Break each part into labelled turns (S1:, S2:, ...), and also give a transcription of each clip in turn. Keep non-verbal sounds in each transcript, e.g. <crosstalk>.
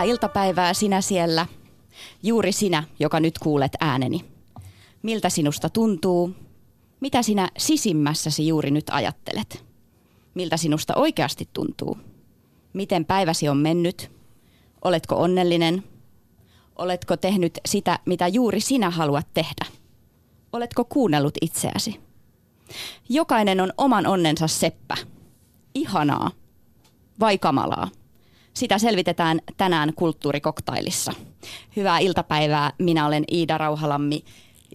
S1: Hyvää iltapäivää sinä siellä, juuri sinä, joka nyt kuulet ääneni. Miltä sinusta tuntuu? Mitä sinä sisimmässäsi juuri nyt ajattelet? Miltä sinusta oikeasti tuntuu? Miten päiväsi on mennyt? Oletko onnellinen? Oletko tehnyt sitä, mitä juuri sinä haluat tehdä? Oletko kuunnellut itseäsi? Jokainen on oman onnensa seppä. Ihanaa vai kamalaa? Sitä selvitetään tänään kulttuurikoktailissa. Hyvää iltapäivää. Minä olen Iida Rauhalammi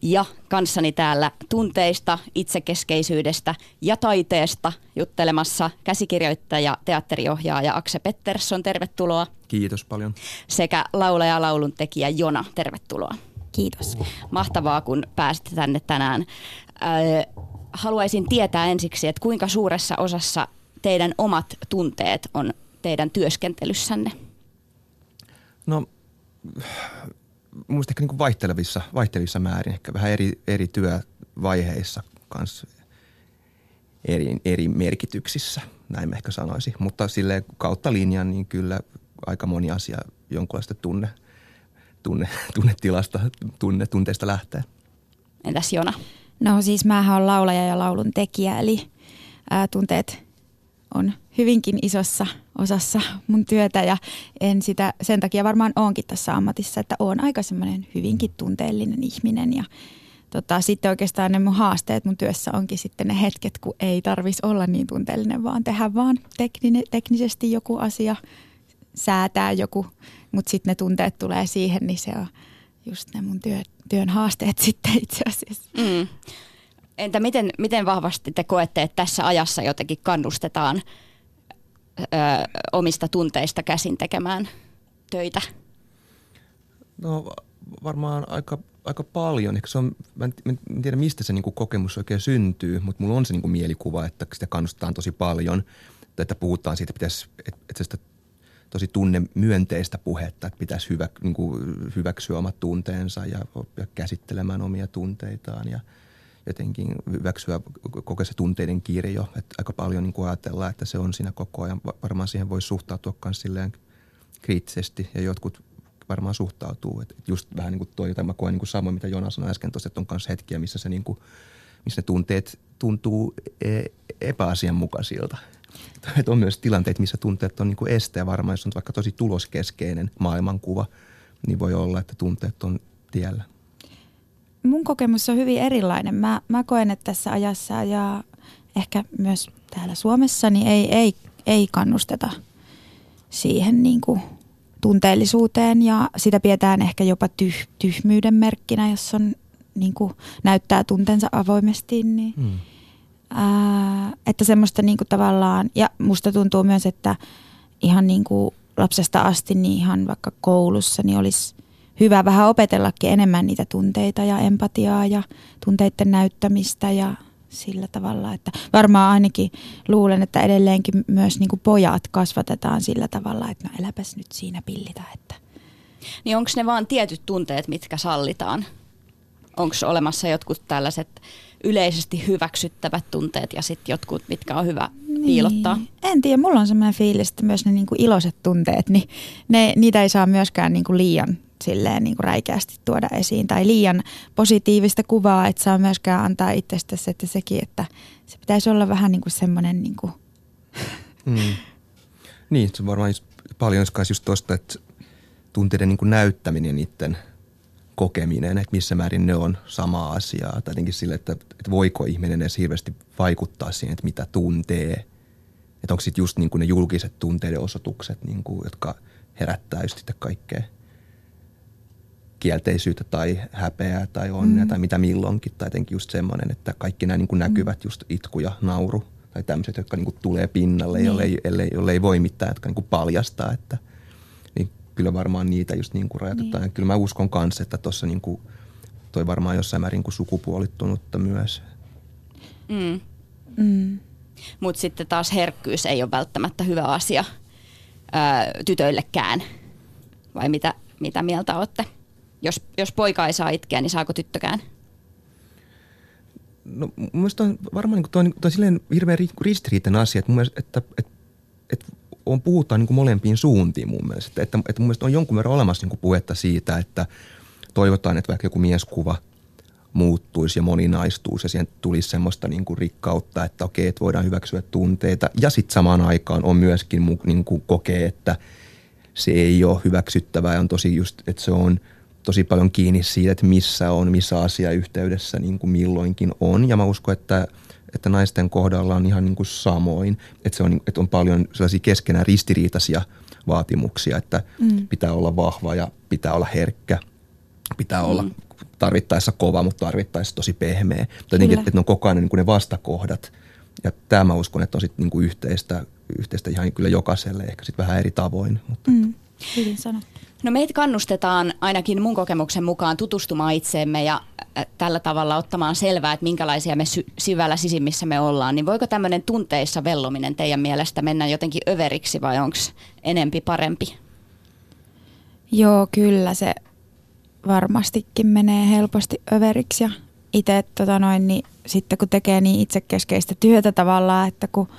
S1: ja kanssani täällä tunteista, itsekeskeisyydestä ja taiteesta juttelemassa käsikirjoittaja, teatteriohjaaja Akse Pettersson, tervetuloa.
S2: Kiitos paljon.
S1: Sekä laulaja laulun tekijä Jona, tervetuloa.
S3: Kiitos.
S1: Mahtavaa, kun pääsitte tänne tänään. Äh, haluaisin tietää ensiksi, että kuinka suuressa osassa teidän omat tunteet on teidän työskentelyssänne?
S2: No, mielestä ehkä niin kuin vaihtelevissa, vaihtelevissa määrin, ehkä vähän eri, eri työvaiheissa kanssa eri, eri merkityksissä, näin mä ehkä sanoisin. Mutta sille kautta linjan niin kyllä aika moni asia jonkunlaista tunne, tunne, tunnetilasta, tunne, tunteesta lähtee.
S1: Entäs Jona?
S3: No siis mähän olen laulaja ja laulun tekijä, eli ää, tunteet on hyvinkin isossa osassa mun työtä ja en sitä, sen takia varmaan oonkin tässä ammatissa, että oon aika semmoinen hyvinkin tunteellinen ihminen ja tota, sitten oikeastaan ne mun haasteet mun työssä onkin sitten ne hetket, kun ei tarvis olla niin tunteellinen, vaan tehdä vaan teknine, teknisesti joku asia, säätää joku, mutta sitten ne tunteet tulee siihen, niin se on just ne mun työ, työn haasteet <laughs> sitten itse asiassa. Mm.
S1: Entä miten, miten vahvasti te koette, että tässä ajassa jotenkin kannustetaan ö, omista tunteista käsin tekemään töitä?
S2: No varmaan aika, aika paljon. Ehkä se on, mä, en, mä en tiedä mistä se niinku kokemus oikein syntyy, mutta mulla on se niinku mielikuva, että sitä kannustetaan tosi paljon. Että puhutaan siitä, pitäisi, että, että sitä tosi tunne myönteistä puhetta, että pitäisi hyvä, niin hyväksyä omat tunteensa ja oppia käsittelemään omia tunteitaan ja jotenkin hyväksyä koko se tunteiden kirjo. Että aika paljon niin kuin ajatellaan, että se on siinä koko ajan. Varmaan siihen voi suhtautua myös silleen kriittisesti ja jotkut varmaan suhtautuu. Että just vähän niin kuin toi, jota mä koen niin kuin samoin, mitä Jonas sanoi äsken tuossa, että on myös hetkiä, missä se niin kuin, missä ne tunteet tuntuu e, epäasianmukaisilta. <laughs> Että on myös tilanteita, missä tunteet on niin kuin este ja varmaan, jos on vaikka tosi tuloskeskeinen maailmankuva, niin voi olla, että tunteet on tiellä.
S3: Mun kokemus on hyvin erilainen. Mä, mä koen, että tässä ajassa ja ehkä myös täällä Suomessa niin ei, ei, ei kannusteta siihen niin kuin tunteellisuuteen ja sitä pidetään ehkä jopa tyh, tyhmyyden merkkinä, jos on niin kuin näyttää tuntensa avoimesti. Niin hmm Ää, että semmoista niin kuin tavallaan, ja musta tuntuu myös, että ihan niin kuin lapsesta asti, niin ihan vaikka koulussa, niin olisi hyvä vähän opetellakin enemmän niitä tunteita ja empatiaa ja tunteiden näyttämistä ja sillä tavalla, että varmaan ainakin luulen, että edelleenkin myös niin kuin pojat kasvatetaan sillä tavalla, että no eläpäs nyt siinä pillitä. Että.
S1: Niin onko ne vaan tietyt tunteet, mitkä sallitaan? Onko olemassa jotkut tällaiset yleisesti hyväksyttävät tunteet ja sitten jotkut, mitkä on hyvä niin. piilottaa?
S3: En tiedä, mulla on sellainen fiilis, että myös ne niinku iloiset tunteet, niin ne, niitä ei saa myöskään niinku liian silleen niinku räikeästi tuoda esiin tai liian positiivista kuvaa, että saa myöskään antaa itsestäsi, että sekin, että se pitäisi olla vähän niinku semmoinen niinku.
S2: Mm. Niin, se on varmaan paljon just tuosta, että tunteiden niin näyttäminen niiden – kokeminen, että missä määrin ne on sama asia. Tai jotenkin sille, että, että voiko ihminen edes hirveästi vaikuttaa siihen, että mitä tuntee. Että onko sitten just niin kuin ne julkiset tunteiden osoitukset, niin kuin, jotka herättää just sitä kaikkea kielteisyyttä tai häpeää tai onnea mm. tai mitä milloinkin. Tai jotenkin just semmoinen, että kaikki nämä niin kuin näkyvät just itku ja nauru tai tämmöiset, jotka niin kuin tulee pinnalle, niin. jolle, jolle, jolle ei voi mitään, jotka niin kuin paljastaa, että – kyllä varmaan niitä just niin kuin rajoitetaan. Niin. Ja kyllä mä uskon kanssa, että tuossa niin kuin, toi varmaan jossain määrin kuin sukupuolittunutta myös.
S1: Mm. Mm. Mutta sitten taas herkkyys ei ole välttämättä hyvä asia ää, tytöillekään. Vai mitä, mitä mieltä olette? Jos, jos poika ei saa itkeä, niin saako tyttökään?
S2: No mun on varmaan niin toi, toi silleen hirveän ristiriitainen asia, että mun mielestä, että, että, että on, puhutaan niin kuin molempiin suuntiin mun mielestä. Että, että mun mielestä on jonkun verran olemassa niin kuin puhetta siitä, että toivotaan, että vaikka joku mieskuva muuttuisi ja moninaistuisi ja siihen tulisi semmoista niin kuin rikkautta, että okei, että voidaan hyväksyä tunteita. Ja sitten samaan aikaan on myöskin niin kuin kokee, että se ei ole hyväksyttävää ja on tosi just, että se on tosi paljon kiinni siitä, että missä on, missä asiayhteydessä niin kuin milloinkin on. Ja mä uskon, että – että naisten kohdalla on ihan niin kuin samoin, että, se on, että on paljon sellaisia keskenään ristiriitaisia vaatimuksia, että mm. pitää olla vahva ja pitää olla herkkä, pitää mm. olla tarvittaessa kova, mutta tarvittaessa tosi pehmeä. Mutta jotenkin, että ne on koko ajan niin kuin ne vastakohdat. Ja tämä mä uskon, että on sitten niin kuin yhteistä, yhteistä ihan kyllä jokaiselle, ehkä sitten vähän eri tavoin. Mutta mm.
S3: Hyvin sanottu.
S1: No meitä kannustetaan ainakin mun kokemuksen mukaan tutustumaan itseemme ja tällä tavalla ottamaan selvää, että minkälaisia me sy- syvällä sisimmissä me ollaan. Niin voiko tämmöinen tunteissa vellominen teidän mielestä mennä jotenkin överiksi vai onko enempi parempi?
S3: Joo, kyllä se varmastikin menee helposti överiksi ja itse tota noin, niin sitten kun tekee niin itsekeskeistä työtä tavallaan, että kun –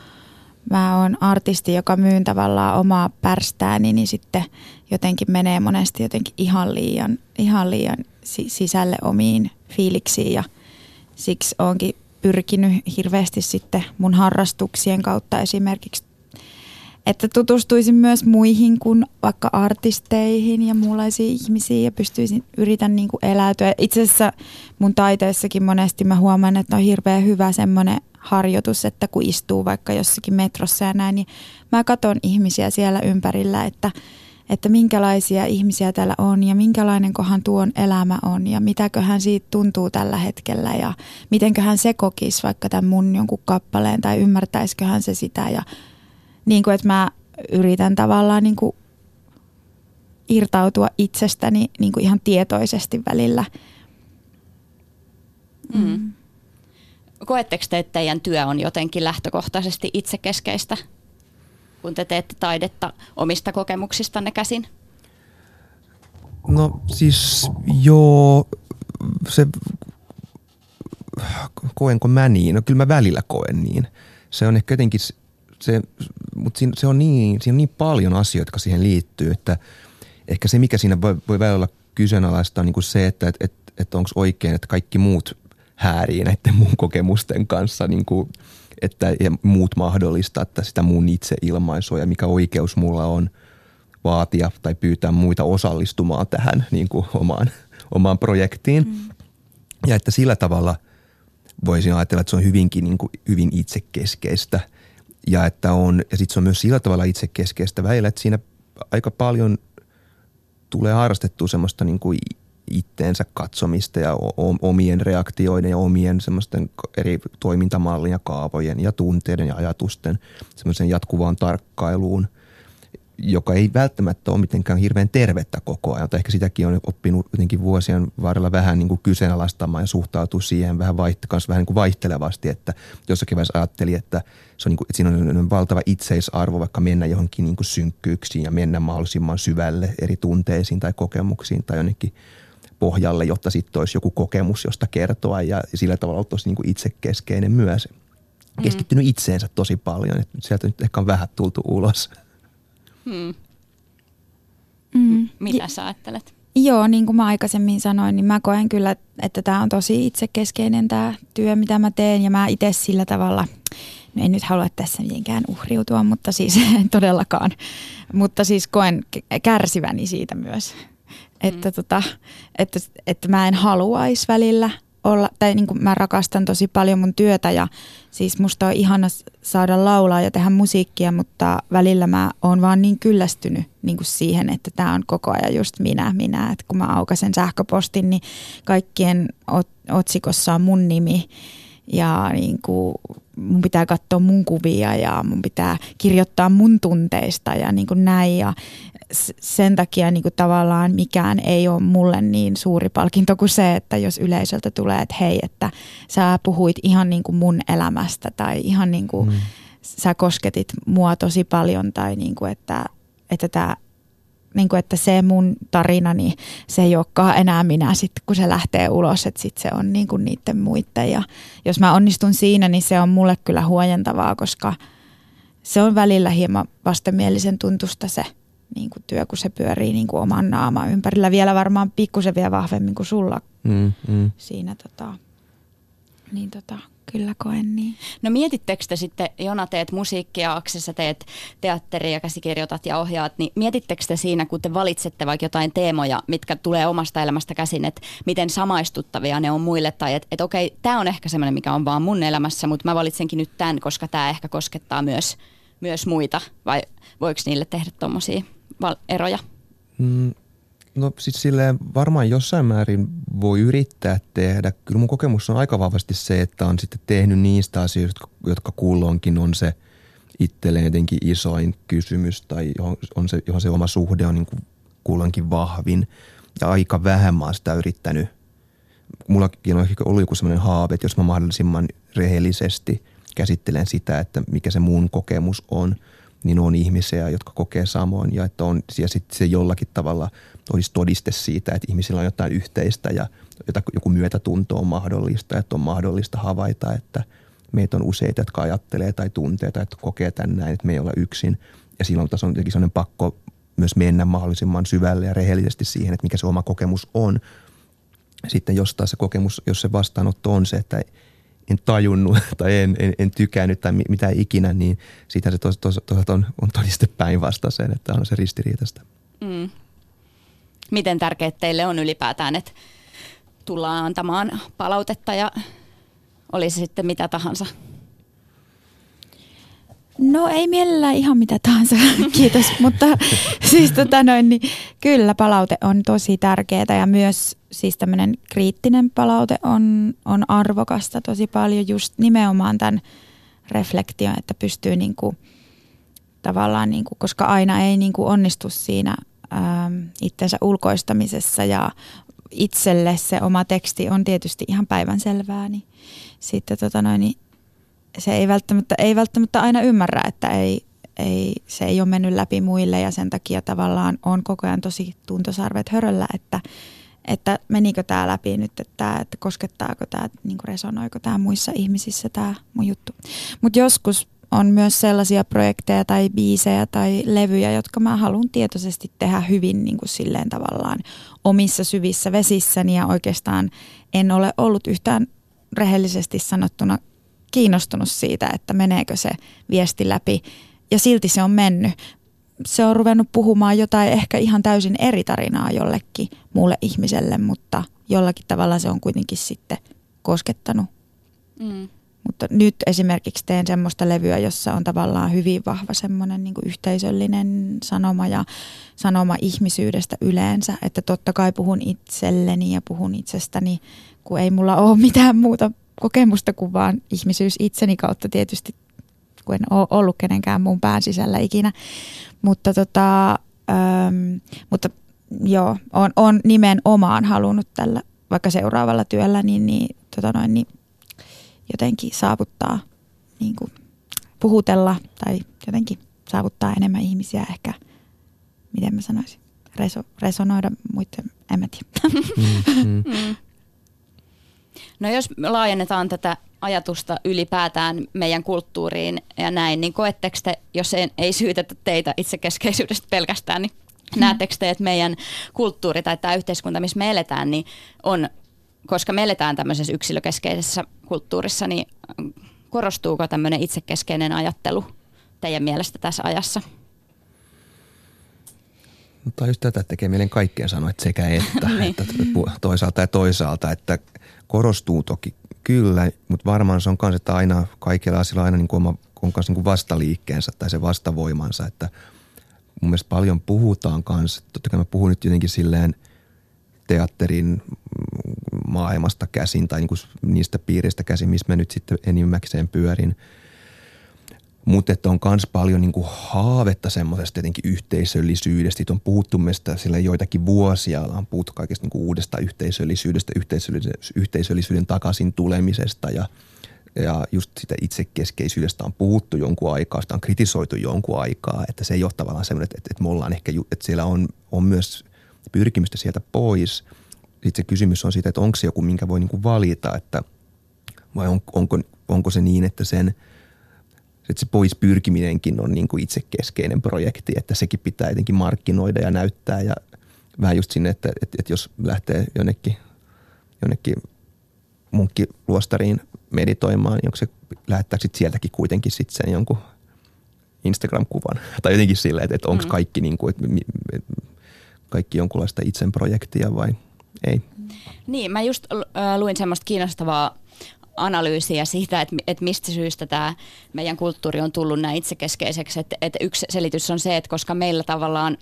S3: mä oon artisti, joka myyn tavallaan omaa pärstääni, niin sitten jotenkin menee monesti jotenkin ihan liian, ihan liian sisälle omiin fiiliksiin ja siksi oonkin pyrkinyt hirveästi sitten mun harrastuksien kautta esimerkiksi, että tutustuisin myös muihin kuin vaikka artisteihin ja muunlaisiin ihmisiin ja pystyisin, yritän niin kuin eläytyä. Itse asiassa mun taiteessakin monesti mä huomaan, että on hirveän hyvä semmoinen harjoitus, että kun istuu vaikka jossakin metrossa ja näin, niin mä katson ihmisiä siellä ympärillä, että, että minkälaisia ihmisiä täällä on ja minkälainen kohan tuon elämä on ja mitäköhän siitä tuntuu tällä hetkellä ja mitenköhän se kokisi vaikka tämän mun jonkun kappaleen tai ymmärtäisiköhän se sitä ja niin kuin, että mä yritän tavallaan niin kuin irtautua itsestäni niin kuin ihan tietoisesti välillä.
S1: Mm koetteko te, että teidän työ on jotenkin lähtökohtaisesti itsekeskeistä, kun te teette taidetta omista kokemuksistanne käsin?
S2: No siis joo, se koenko mä niin? No kyllä mä välillä koen niin. Se on ehkä jotenkin se, mutta se on niin, siinä on niin paljon asioita, jotka siihen liittyy, että ehkä se, mikä siinä voi, voi välillä olla kyseenalaista, on niin kuin se, että, että, että, että onko oikein, että kaikki muut häärii näiden mun kokemusten kanssa, niin kuin, että ja muut mahdollistaa että sitä mun itseilmaisua ja mikä oikeus mulla on vaatia tai pyytää muita osallistumaan tähän niin kuin omaan, omaan projektiin. Mm. Ja että sillä tavalla voisin ajatella, että se on hyvinkin niin kuin, hyvin itsekeskeistä ja että on, ja sitten se on myös sillä tavalla itsekeskeistä välillä, että siinä aika paljon tulee harrastettua semmoista niin kuin itteensä katsomista ja omien reaktioiden ja omien semmoisten eri toimintamallien ja kaavojen ja tunteiden ja ajatusten semmoisen jatkuvaan tarkkailuun, joka ei välttämättä ole mitenkään hirveän tervettä koko ajan. Tai ehkä sitäkin on oppinut jotenkin vuosien varrella vähän niin kuin kyseenalaistamaan ja suhtautua siihen vähän, vaiht- kanssa vähän niin kuin vaihtelevasti, että jossakin vaiheessa ajatteli, että, se on niin kuin, että siinä on valtava itseisarvo vaikka mennä johonkin niin kuin synkkyyksiin ja mennä mahdollisimman syvälle eri tunteisiin tai kokemuksiin tai jonnekin – pohjalle, jotta sitten olisi joku kokemus, josta kertoa ja sillä tavalla olla tosi niin kuin itsekeskeinen myös. Mm. Keskittynyt mm. itseensä tosi paljon, että sieltä nyt ehkä on vähän tultu ulos.
S1: Hmm. Mm. Mitä sä ajattelet?
S3: Joo, niin kuin mä aikaisemmin sanoin, niin mä koen kyllä, että tämä on tosi itsekeskeinen tämä työ, mitä mä teen. Ja mä itse sillä tavalla, no en nyt halua tässä mitenkään uhriutua, mutta siis <laughs> todellakaan. Mutta siis koen kärsiväni siitä myös. Että, mm. tota, että, että mä en haluaisi välillä olla, tai niin kuin mä rakastan tosi paljon mun työtä ja siis musta on ihana saada laulaa ja tehdä musiikkia, mutta välillä mä oon vaan niin kyllästynyt niin kuin siihen, että tämä on koko ajan just minä, minä. Että kun mä aukasen sähköpostin, niin kaikkien otsikossa on mun nimi ja niin kuin mun pitää katsoa mun kuvia ja mun pitää kirjoittaa mun tunteista ja niin kuin näin. Ja sen takia niin kuin tavallaan mikään ei ole mulle niin suuri palkinto kuin se, että jos yleisöltä tulee, että hei, että sä puhuit ihan niin kuin mun elämästä tai ihan niin kuin mm. sä kosketit mua tosi paljon tai niin kuin, että, että tämä niin kuin, että se mun tarina, niin se ei olekaan enää minä sitten, kun se lähtee ulos, että sitten se on niin kuin niiden muiden. Ja jos mä onnistun siinä, niin se on mulle kyllä huojentavaa, koska se on välillä hieman vastenmielisen tuntusta se niin kuin työ, kun se pyörii niin kuin oman naama ympärillä. Vielä varmaan pikkusen vielä vahvemmin kuin sulla mm, mm. siinä tota, niin tota, kyllä koen niin.
S1: No mietittekö te sitten, Jona teet musiikkia, Aksessa teet teatteria, käsikirjoitat ja ohjaat, niin mietittekö te siinä, kun te valitsette vaikka jotain teemoja, mitkä tulee omasta elämästä käsin, että miten samaistuttavia ne on muille, tai että et okei, tämä on ehkä semmoinen, mikä on vaan mun elämässä, mutta mä valitsenkin nyt tämän, koska tämä ehkä koskettaa myös, myös muita, vai voiko niille tehdä tuommoisia eroja?
S2: Mm, No siis silleen varmaan jossain määrin voi yrittää tehdä. Kyllä mun kokemus on aika vahvasti se, että on sitten tehnyt niistä asioista, jotka kulloinkin on se itselleen jotenkin isoin kysymys tai johon, on se, johon se oma suhde on niin kuin kulloinkin vahvin. Ja aika vähän mä oon sitä yrittänyt. Mullakin on ehkä ollut joku sellainen haave, että jos mä mahdollisimman rehellisesti käsittelen sitä, että mikä se mun kokemus on – niin on ihmisiä, jotka kokee samoin ja että on, ja sitten se jollakin tavalla olisi todiste siitä, että ihmisillä on jotain yhteistä ja joku myötätunto on mahdollista, että on mahdollista havaita, että meitä on useita, jotka ajattelee tai tuntee tai että kokee tän näin, että me ei olla yksin. Ja silloin tässä on jotenkin sellainen pakko myös mennä mahdollisimman syvälle ja rehellisesti siihen, että mikä se oma kokemus on. Sitten jos se kokemus, jos se vastaanotto on se, että en tajunnut <laughs> tai en, en, en tykännyt tai mitä ikinä, niin siitä se toisaalta on, on todiste päinvastaiseen, että on se ristiriitasta. Mm.
S1: Miten tärkeää teille on ylipäätään, että tullaan antamaan palautetta ja olisi sitten mitä tahansa?
S3: No ei mielellään ihan mitä tahansa, <laughs> kiitos, mutta <laughs> siis tota noin, niin kyllä palaute on tosi tärkeää ja myös siis tämmöinen kriittinen palaute on, on arvokasta tosi paljon just nimenomaan tämän reflektion, että pystyy niinku, tavallaan, niinku, koska aina ei niinku onnistu siinä ähm, itsensä ulkoistamisessa ja itselle se oma teksti on tietysti ihan päivänselvää, niin sitten tota noin, niin se ei välttämättä, ei välttämättä aina ymmärrä, että ei, ei, se ei ole mennyt läpi muille ja sen takia tavallaan on koko ajan tosi tuntosarvet höröllä, että, että menikö tämä läpi nyt, että, että koskettaako tämä, niin resonoiko tämä muissa ihmisissä tämä mun juttu. Mutta joskus on myös sellaisia projekteja tai biisejä tai levyjä, jotka mä haluan tietoisesti tehdä hyvin niin kuin silleen tavallaan omissa syvissä vesissäni ja oikeastaan en ole ollut yhtään rehellisesti sanottuna kiinnostunut siitä, että meneekö se viesti läpi ja silti se on mennyt. Se on ruvennut puhumaan jotain ehkä ihan täysin eri tarinaa jollekin muulle ihmiselle, mutta jollakin tavalla se on kuitenkin sitten koskettanut. Mm. Mutta nyt esimerkiksi teen semmoista levyä, jossa on tavallaan hyvin vahva semmoinen niin yhteisöllinen sanoma ja sanoma ihmisyydestä yleensä. Että totta kai puhun itselleni ja puhun itsestäni, kun ei mulla ole mitään muuta kokemusta kuin vaan ihmisyys itseni kautta tietysti, kun en ole ollut kenenkään muun pään sisällä ikinä. Mutta, tota, ähm, mutta joo, on, on nimenomaan halunnut tällä vaikka seuraavalla työllä niin, niin, tota noin, niin jotenkin saavuttaa, niin kuin puhutella tai jotenkin saavuttaa enemmän ihmisiä ehkä, miten mä sanoisin, reso, resonoida muiden, en mä tiedä. Mm, mm. mm.
S1: No jos laajennetaan tätä ajatusta ylipäätään meidän kulttuuriin ja näin, niin koetteko te, jos ei, ei syytetä teitä itsekeskeisyydestä pelkästään, niin mm. näettekö te, että meidän kulttuuri tai tämä yhteiskunta, missä me eletään, niin on, koska me eletään tämmöisessä yksilökeskeisessä kulttuurissa, niin korostuuko tämmöinen itsekeskeinen ajattelu teidän mielestä tässä ajassa?
S2: Mutta just tätä tekee mielen kaikkeen sanoa, että sekä että, <laughs> niin. että toisaalta ja toisaalta, että korostuu toki kyllä, mutta varmaan se on myös, että aina kaikilla asioilla aina niin kuin oma, on myös niin kuin vastaliikkeensä tai se vastavoimansa, että mun mielestä paljon puhutaan kanssa, totta kai mä puhun nyt jotenkin silleen teatterin maailmasta käsin tai niin kuin niistä piiristä käsin, missä mä nyt sitten enimmäkseen pyörin – mutta että on myös paljon niin kuin haavetta semmoisesta jotenkin yhteisöllisyydestä. Siitä on puhuttu meistä sillä joitakin vuosia, on puhuttu kaikesta niin uudesta yhteisöllisyydestä, yhteisöllisyyden, yhteisöllisyyden takaisin tulemisesta ja, ja just sitä itsekeskeisyydestä on puhuttu jonkun aikaa, sitä on kritisoitu jonkun aikaa, että se ei ole tavallaan semmoinen, että, että me ollaan ehkä, että siellä on, on myös pyrkimystä sieltä pois. Sitten se kysymys on siitä, että onko se joku, minkä voi niin kuin valita, että vai on, onko, onko se niin, että sen – että se pois pyrkiminenkin on niin kuin itsekeskeinen projekti, että sekin pitää jotenkin markkinoida ja näyttää ja vähän just sinne, että, että, että jos lähtee jonnekin, jonnekin munkkiluostariin meditoimaan, niin onko se lähettää sit sieltäkin kuitenkin sit sen jonkun Instagram-kuvan <laughs> tai jotenkin sillä, että, että onko mm. kaikki, niin kuin, että, kaikki jonkunlaista itsen projektia vai ei.
S1: Niin, mä just luin semmoista kiinnostavaa analyysiä siitä, että, että mistä syystä tämä meidän kulttuuri on tullut näin itsekeskeiseksi. Että, että yksi selitys on se, että koska meillä tavallaan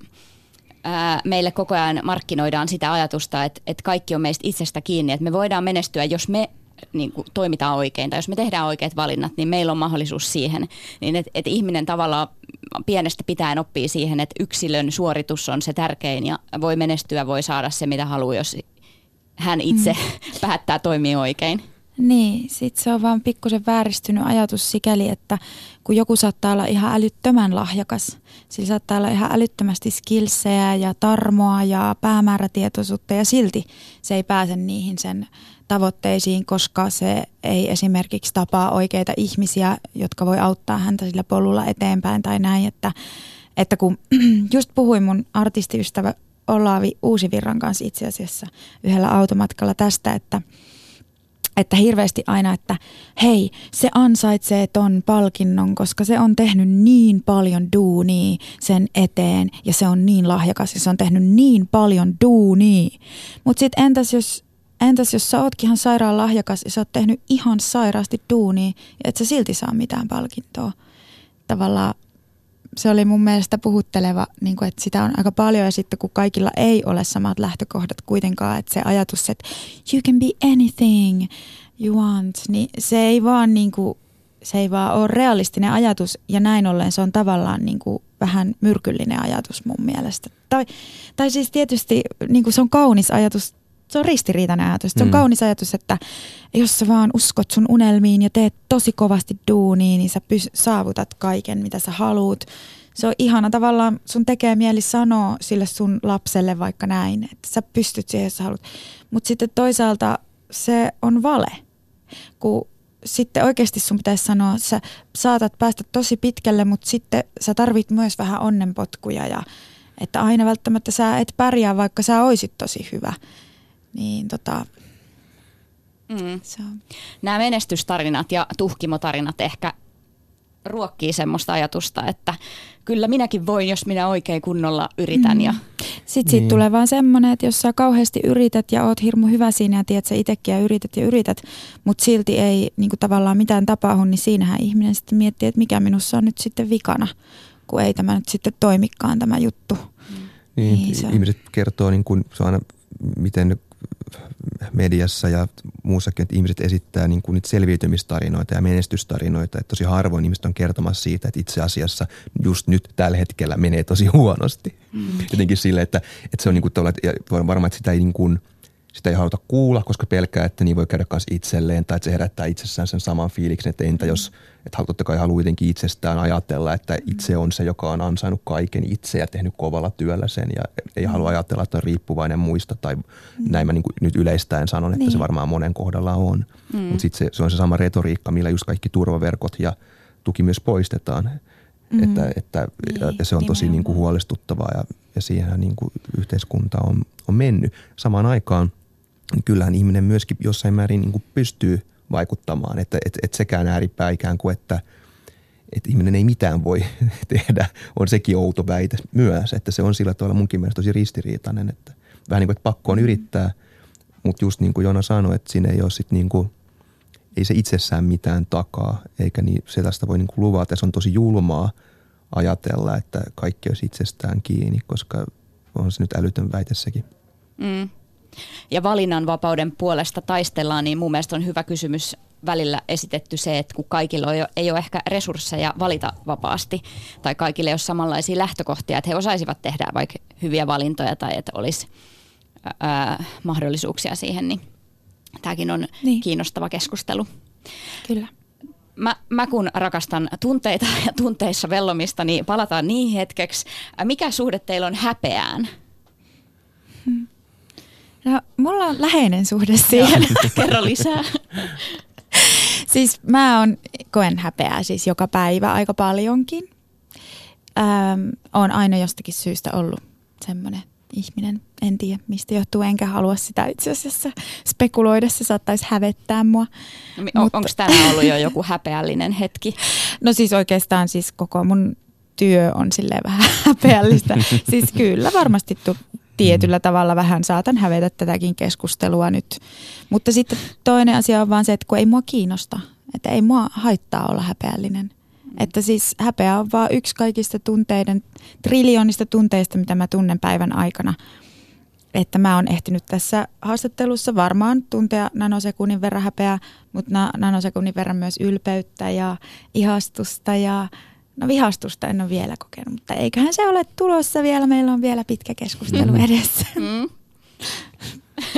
S1: ää, meille koko ajan markkinoidaan sitä ajatusta, että, että kaikki on meistä itsestä kiinni, että me voidaan menestyä, jos me niin kuin toimitaan oikein tai jos me tehdään oikeat valinnat, niin meillä on mahdollisuus siihen. Niin että, että ihminen tavallaan pienestä pitäen oppii siihen, että yksilön suoritus on se tärkein ja voi menestyä, voi saada se mitä haluaa, jos hän itse mm. <laughs> päättää toimia oikein.
S3: Niin, sit se on vaan pikkusen vääristynyt ajatus sikäli, että kun joku saattaa olla ihan älyttömän lahjakas, sillä saattaa olla ihan älyttömästi skillsejä ja tarmoa ja päämäärätietoisuutta ja silti se ei pääse niihin sen tavoitteisiin, koska se ei esimerkiksi tapaa oikeita ihmisiä, jotka voi auttaa häntä sillä polulla eteenpäin tai näin, että, että kun <clears throat> just puhuin mun artistiystävä Olavi Uusivirran kanssa itse asiassa yhdellä automatkalla tästä, että – että hirveästi aina, että hei, se ansaitsee ton palkinnon, koska se on tehnyt niin paljon duunia sen eteen ja se on niin lahjakas ja se on tehnyt niin paljon duunia. Mutta sitten entäs jos, entäs jos sä ootkin ihan sairaan lahjakas ja sä oot tehnyt ihan sairaasti duunia ja et sä silti saa mitään palkintoa. Tavallaan se oli mun mielestä puhutteleva, niin kuin, että sitä on aika paljon ja sitten kun kaikilla ei ole samat lähtökohdat kuitenkaan, että se ajatus, että you can be anything you want, niin se ei vaan niin kuin, se ei vaan ole realistinen ajatus ja näin ollen se on tavallaan niin kuin vähän myrkyllinen ajatus mun mielestä. Tai, tai siis tietysti niin kuin se on kaunis ajatus se on ristiriitainen ajatus. Se on mm. kaunis ajatus, että jos sä vaan uskot sun unelmiin ja teet tosi kovasti duunia, niin sä pys- saavutat kaiken, mitä sä haluut. Se on ihana tavallaan, sun tekee mieli sanoa sille sun lapselle vaikka näin, että sä pystyt siihen, jos sä haluat. Mutta sitten toisaalta se on vale, kun sitten oikeasti sun pitäisi sanoa, että sä saatat päästä tosi pitkälle, mutta sitten sä tarvit myös vähän onnenpotkuja ja että aina välttämättä sä et pärjää, vaikka sä oisit tosi hyvä niin tota,
S1: mm. se on. Nämä menestystarinat ja tuhkimotarinat ehkä ruokkii semmoista ajatusta, että kyllä minäkin voin, jos minä oikein kunnolla yritän. Mm. Ja...
S3: Sitten siitä niin. tulee vaan semmoinen, että jos sä kauheasti yrität ja oot hirmu hyvä siinä ja tiedät sä itsekin ja yrität ja yrität, mutta silti ei niin kuin tavallaan mitään tapahdu, niin siinähän ihminen sitten miettii, että mikä minussa on nyt sitten vikana, kun ei tämä nyt sitten toimikaan tämä juttu.
S2: Mm. Niin, niin ihmiset kertoo, niin kuin, se on aina, miten mediassa ja muussakin, että ihmiset esittää niin kuin niitä selviytymistarinoita ja menestystarinoita. Että tosi harvoin ihmiset on kertomassa siitä, että itse asiassa just nyt tällä hetkellä menee tosi huonosti. Mm. Jotenkin sille, että, että se on niin kuin, ja varmaan, että sitä ei niin kuin – sitä ei haluta kuulla, koska pelkää, että niin voi käydä myös itselleen tai että se herättää itsessään sen saman fiiliksen, että entä jos, että totta kai haluaa jotenkin itsestään ajatella, että itse on se, joka on ansainnut kaiken itse ja tehnyt kovalla työllä sen ja ei halua ajatella, että on riippuvainen muista tai mm. näin mä niin kuin nyt yleistäen sanon, että niin. se varmaan monen kohdalla on. Mm. Mutta sitten se, se on se sama retoriikka, millä just kaikki turvaverkot ja tuki myös poistetaan. Mm. Että, että, niin, ja se on tosi niin kuin huolestuttavaa ja, ja siihen niin kuin yhteiskunta on, on mennyt. Samaan aikaan – kyllähän ihminen myöskin jossain määrin niin kuin pystyy vaikuttamaan. Että et, et sekään ääripää ikään kuin, että että ihminen ei mitään voi <laughs> tehdä, on sekin outo väite myös, että se on sillä tavalla munkin mielestä tosi ristiriitainen, että vähän niin kuin, että pakko on mm. yrittää, mutta just niin kuin Jona sanoi, että siinä ei ole sit niin kuin, ei se itsessään mitään takaa, eikä niin, se tästä voi niin kuin luvata, se on tosi julmaa ajatella, että kaikki olisi itsestään kiinni, koska on se nyt älytön väite sekin. Mm
S1: ja valinnanvapauden puolesta taistellaan, niin mun mielestä on hyvä kysymys välillä esitetty se, että kun kaikilla ei ole ehkä resursseja valita vapaasti tai kaikille ei ole samanlaisia lähtökohtia, että he osaisivat tehdä vaikka hyviä valintoja tai että olisi ää, mahdollisuuksia siihen, niin tämäkin on niin. kiinnostava keskustelu.
S3: Kyllä.
S1: Mä, mä kun rakastan tunteita ja tunteissa vellomista, niin palataan niin hetkeksi. Mikä suhde teillä on häpeään?
S3: Hmm. No, mulla on läheinen suhde siihen. <laughs>
S1: Kerro lisää.
S3: siis mä oon koen häpeää siis joka päivä aika paljonkin. On aina jostakin syystä ollut semmoinen ihminen. En tiedä mistä johtuu, enkä halua sitä itse asiassa spekuloida. Se saattaisi hävettää mua.
S1: No, on, Mutta... Onko tänään ollut jo joku häpeällinen hetki?
S3: No siis oikeastaan siis koko mun työ on silleen vähän <laughs> häpeällistä. siis kyllä varmasti tu- tietyllä tavalla vähän saatan hävetä tätäkin keskustelua nyt. Mutta sitten toinen asia on vaan se, että kun ei mua kiinnosta. Että ei mua haittaa olla häpeällinen. Että siis häpeä on vaan yksi kaikista tunteiden, triljoonista tunteista, mitä mä tunnen päivän aikana. Että mä oon ehtinyt tässä haastattelussa varmaan tuntea nanosekunnin verran häpeää, mutta na- nanosekunnin verran myös ylpeyttä ja ihastusta ja no vihastusta en ole vielä kokenut, mutta eiköhän se ole tulossa vielä. Meillä on vielä pitkä keskustelu mm. edessä. Mm.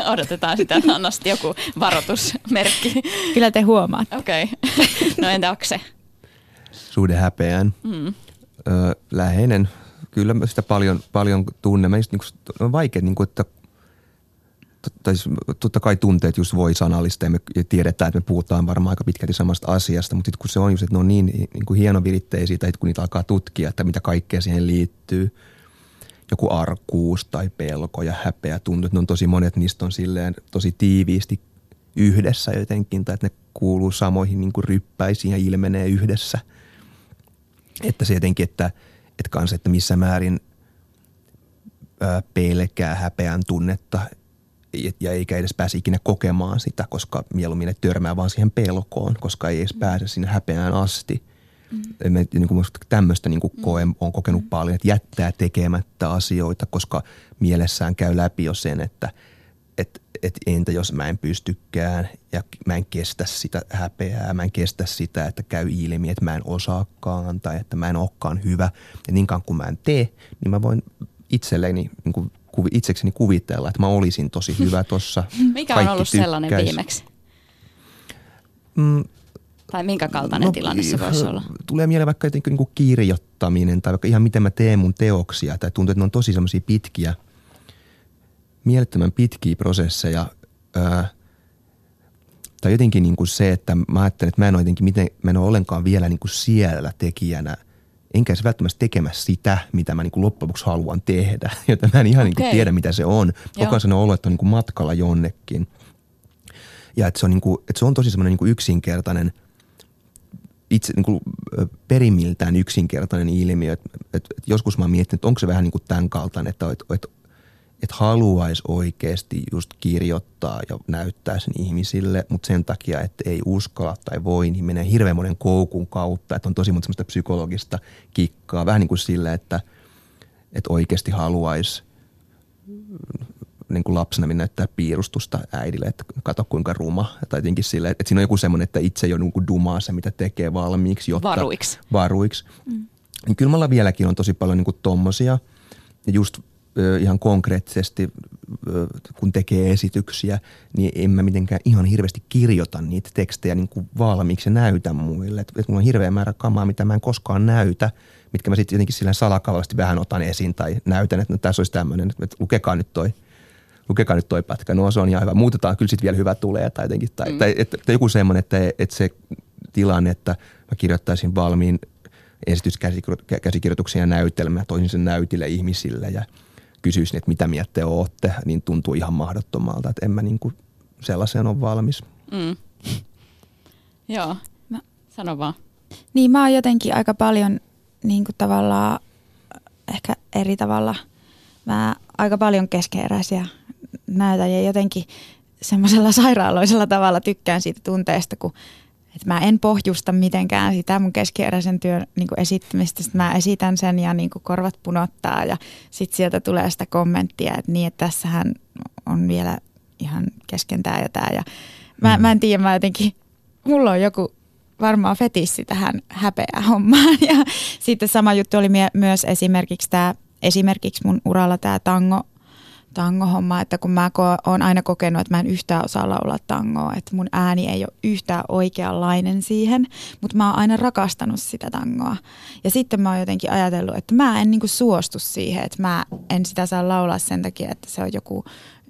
S3: <laughs>
S1: Odotetaan sitä Nannosti joku varoitusmerkki.
S3: Kyllä te huomaatte.
S1: Okei. Okay. <laughs> No entä Akse?
S2: suhde häpeään. Mm. Läheinen, kyllä mä sitä paljon, paljon tunnen. Mä just, niin kuin, on vaikea, niin kuin, että tai totta kai tunteet just voi sanallista ja me tiedetään, että me puhutaan varmaan aika pitkälti samasta asiasta, mutta kun se on just, että ne on niin, niin kuin hienoviritteisiä tai kun niitä alkaa tutkia, että mitä kaikkea siihen liittyy, joku arkuus tai pelko ja häpeä tuntuu, että ne on tosi monet niistä on silleen tosi tiiviisti yhdessä jotenkin, tai että ne kuuluu samoihin niin kuin ryppäisiin ja ilmenee yhdessä – että se jotenkin, että, että kans, että missä määrin ää, pelkää häpeän tunnetta ja, ja eikä edes pääse ikinä kokemaan sitä, koska mieluummin ne törmää vaan siihen pelkoon, koska ei edes mm. pääse sinne häpeään asti. Mm. Me, niin kuin tämmöistä niin kuin mm. on kokenut mm. paljon, että jättää tekemättä asioita, koska mielessään käy läpi jo sen, että – että et entä jos mä en pystykään ja mä en kestä sitä häpeää, mä en kestä sitä, että käy ilmi, että mä en osaakaan tai että mä en olekaan hyvä. Ja niin kauan kuin mä en tee, niin mä voin itselleni, niin kuin itsekseni kuvitella, että mä olisin tosi hyvä tossa. <laughs>
S1: Mikä on ollut tykkäis. sellainen viimeksi? Mm, tai minkä kaltainen no, tilanne se voisi olla?
S2: Tulee mieleen vaikka jotenkin niin kuin kirjoittaminen tai vaikka ihan miten mä teen mun teoksia. Tai tuntuu, että ne on tosi semmoisia pitkiä – mielettömän pitkiä prosesseja. Ää, tai jotenkin niin kuin se, että mä ajattelen, että mä en ole, jotenkin, miten, mä en ole ollenkaan vielä niin kuin siellä tekijänä, enkä se välttämättä tekemässä sitä, mitä mä niin kuin loppujen lopuksi haluan tehdä. <laughs> Joten mä en ihan okay. niin kuin tiedä, mitä se on. Koko ajan olo, että on niin kuin matkalla jonnekin. Ja että se on, niin kuin, että se on tosi semmoinen niin kuin yksinkertainen – itse niin kuin perimiltään yksinkertainen ilmiö. Et, et, et joskus mä oon miettinyt, että onko se vähän niin kuin tämän kaltainen, että, että, että että haluaisi oikeasti just kirjoittaa ja näyttää sen ihmisille, mutta sen takia, että ei uskalla tai voi, niin menee hirveän monen koukun kautta, että on tosi monta psykologista kikkaa, vähän niin kuin sillä, että, että oikeasti haluaisi niin kuin lapsena näyttää piirustusta äidille, että kato kuinka ruma. Tai jotenkin sille, että siinä on joku semmoinen, että itse jo niin dumaa se, mitä tekee valmiiksi. Jotta,
S1: varuiksi.
S2: Varuiksi. Mm. Niin kyllä mulla vieläkin on tosi paljon niin kuin tommosia. Ja just ihan konkreettisesti, kun tekee esityksiä, niin en mä mitenkään ihan hirveästi kirjoita niitä tekstejä niin kuin valmiiksi ja näytä muille. Et, et mulla on hirveä määrä kamaa, mitä mä en koskaan näytä, mitkä mä sitten jotenkin sillä salakavallisesti vähän otan esiin tai näytän, että no, tässä olisi tämmöinen, että lukekaa nyt toi lukekaa nyt toi pätkä, no se on ihan hyvä. Muutetaan, kyllä sitten vielä hyvä tulee tai jotenkin. Tai, mm. tai että, että joku semmoinen, että, että se tilanne, että mä kirjoittaisin valmiin esityskäsikirjoituksia ja näytelmää, toisin sen näytille ihmisille ja – kysyisin, että mitä mieltä te olette, niin tuntuu ihan mahdottomalta, että en mä niin kuin sellaiseen ole valmis. Mm. <laughs>
S1: Joo, mä, sano vaan.
S3: Niin mä oon jotenkin aika paljon niin kuin tavallaan, ehkä eri tavalla, mä aika paljon keskeeräisiä näytän ja jotenkin semmoisella sairaaloisella tavalla tykkään siitä tunteesta, kun että mä en pohjusta mitenkään sitä mun keskieräisen työn niin kuin esittämistä. Sitten mä esitän sen ja niin kuin korvat punottaa ja sitten sieltä tulee sitä kommenttia, että niin, että tässähän on vielä ihan kesken tämä ja tämä. Ja mä, mm. mä en tiedä, mä jotenkin, mulla on joku varmaan fetissi tähän häpeä hommaan. <laughs> Ja sitten sama juttu oli myös esimerkiksi tämä, esimerkiksi mun uralla tämä tango tangohomma, että kun mä oon aina kokenut, että mä en yhtään osaa laulaa tangoa, että mun ääni ei ole yhtään oikeanlainen siihen, mutta mä oon aina rakastanut sitä tangoa. Ja sitten mä oon jotenkin ajatellut, että mä en niinku suostu siihen, että mä en sitä saa laulaa sen takia, että se on joku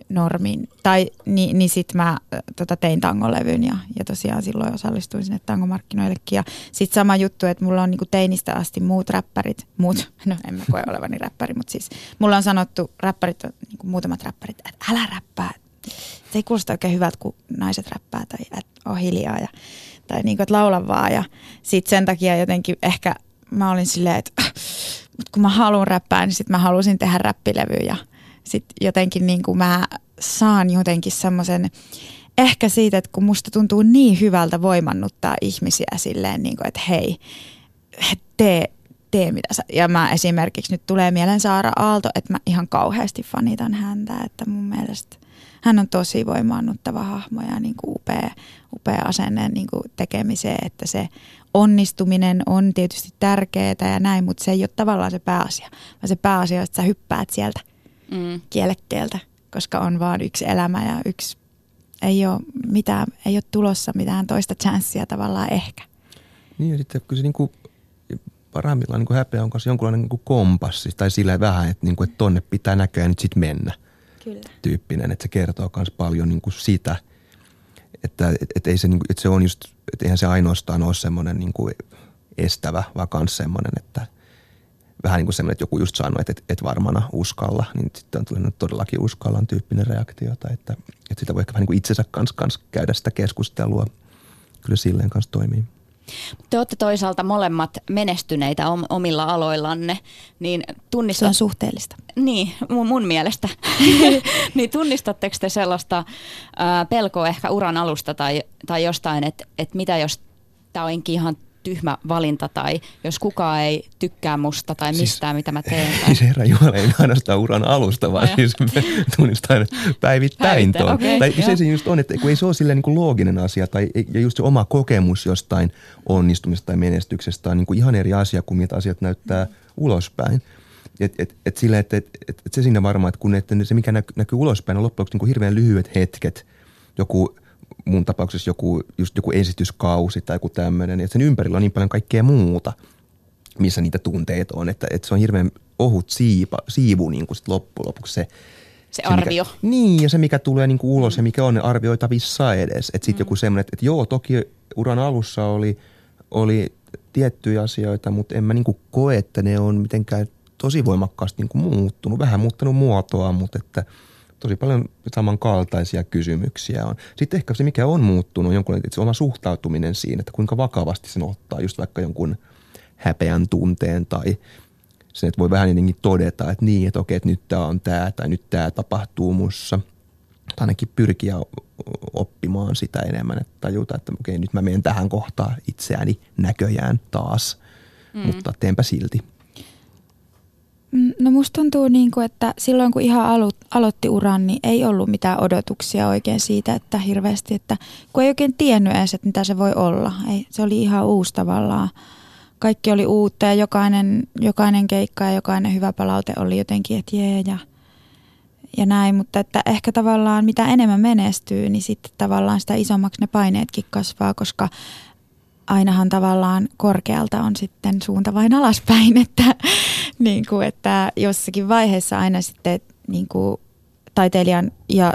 S3: normin. Tai niin, niin sitten mä tota, tein tangolevyn ja, ja tosiaan silloin osallistuin sinne tangomarkkinoillekin. Ja sitten sama juttu, että mulla on niinku teinistä asti muut räppärit, muut, <laughs> no en mä koe olevani räppäri, mutta siis mulla on sanottu, räppärit, niinku muutamat räppärit, että älä räppää. Se ei kuulosta oikein hyvältä, kun naiset räppää tai että on hiljaa ja, tai niinku, että laula vaan. Ja sitten sen takia jotenkin ehkä mä olin silleen, että <sniffs> mutta kun mä haluan räppää, niin sitten mä halusin tehdä räppilevyjä. Sitten jotenkin niin kuin mä saan jotenkin semmoisen, ehkä siitä, että kun musta tuntuu niin hyvältä voimannuttaa ihmisiä silleen, niin kuin, että hei, tee, tee mitä sä. Ja mä esimerkiksi nyt tulee mieleen Saara Aalto, että mä ihan kauheasti fanitan häntä, että mun mielestä hän on tosi voimaannuttava hahmo ja niin kuin upea, upea asenne niin kuin tekemiseen, että se onnistuminen on tietysti tärkeää ja näin, mutta se ei ole tavallaan se pääasia, vaan se pääasia että sä hyppäät sieltä mm. kielekkeeltä, koska on vaan yksi elämä ja yksi, ei ole, mitään, ei ole tulossa mitään toista chanssia tavallaan ehkä.
S2: Niin ja sitten kyllä se niin kuin, parhaimmillaan niin kuin häpeä on kanssa jonkunlainen niin kuin kompassi tai sillä vähän, että, niin kuin, että tonne pitää näköjään nyt sitten mennä. Kyllä. Tyyppinen, että se kertoo myös paljon niin kuin sitä – että et, et ei se, niin kuin, että se on just, että eihän se ainoastaan ole semmoinen niin kuin estävä, vaan myös semmoinen, että vähän niin kuin semmoinen, että joku just sanoi, että et, et varmana uskalla, niin sitten on tullut todellakin uskallan tyyppinen reaktio, tai että, että sitä voi ehkä vähän niin kuin itsensä kanssa, kanssa käydä sitä keskustelua. Kyllä silleen kanssa toimii.
S1: Te olette toisaalta molemmat menestyneitä omilla aloillanne, niin
S3: tunnistat... Se on suhteellista.
S1: Niin, mun, mun mielestä. <laughs> niin tunnistatteko te sellaista ää, pelkoa ehkä uran alusta tai, tai jostain, että et mitä jos tämä onkin ihan tyhmä valinta tai jos kukaan ei tykkää musta tai siis, mistään, mitä mä teen. Tai...
S2: Siis herra Jumala, ei ainoastaan uran alusta, vaan siis tunnistan päivittäin tuon. Okay, tai se, se just on, että kun ei se ole silleen niin kuin looginen asia tai ja just se oma kokemus jostain onnistumista tai menestyksestä on niin kuin ihan eri asia kuin mitä asiat näyttää ulospäin. Et, et, et sille, et, et, et, et se siinä varmaan, että kun että se mikä näkyy, näkyy ulospäin on loppujen lopuksi niin kuin hirveän lyhyet hetket, joku mun tapauksessa joku, just joku esityskausi tai joku tämmöinen, että sen ympärillä on niin paljon kaikkea muuta, missä niitä tunteita on, että, että se on hirveän ohut siipa, siivu niin kuin sit loppujen lopuksi se,
S1: se, se arvio.
S2: Mikä, niin, ja se mikä tulee niin kuin ulos mm. ja mikä on arvioitavissa edes. Että sitten mm. joku semmoinen, että, että joo, toki uran alussa oli, oli tiettyjä asioita, mutta en mä niin kuin koe, että ne on mitenkään tosi voimakkaasti niin kuin muuttunut. Vähän muuttanut muotoa, mutta että – tosi paljon samankaltaisia kysymyksiä on. Sitten ehkä se, mikä on muuttunut, on jonkun se oma suhtautuminen siinä, että kuinka vakavasti sen ottaa just vaikka jonkun häpeän tunteen tai sen, että voi vähän jotenkin todeta, että niin, että okei, että nyt tämä on tämä tai nyt tämä tapahtuu mussa. Tai ainakin pyrkiä oppimaan sitä enemmän, että tajuta, että okei, nyt mä menen tähän kohtaan itseäni näköjään taas, mm. mutta teenpä silti.
S3: Mm, no musta tuntuu niin kuin, että silloin kun ihan alo- aloitti uran, niin ei ollut mitään odotuksia oikein siitä, että hirveästi, että kun ei oikein tiennyt edes, että mitä se voi olla. Ei, se oli ihan uusi tavallaan. Kaikki oli uutta ja jokainen, jokainen keikka ja jokainen hyvä palaute oli jotenkin, että jee ja, ja näin. Mutta että ehkä tavallaan mitä enemmän menestyy, niin sitten tavallaan sitä isommaksi ne paineetkin kasvaa, koska ainahan tavallaan korkealta on sitten suunta vain alaspäin, <laughs> että, niin kuin, että jossakin vaiheessa aina sitten niin kuin taiteilijan ja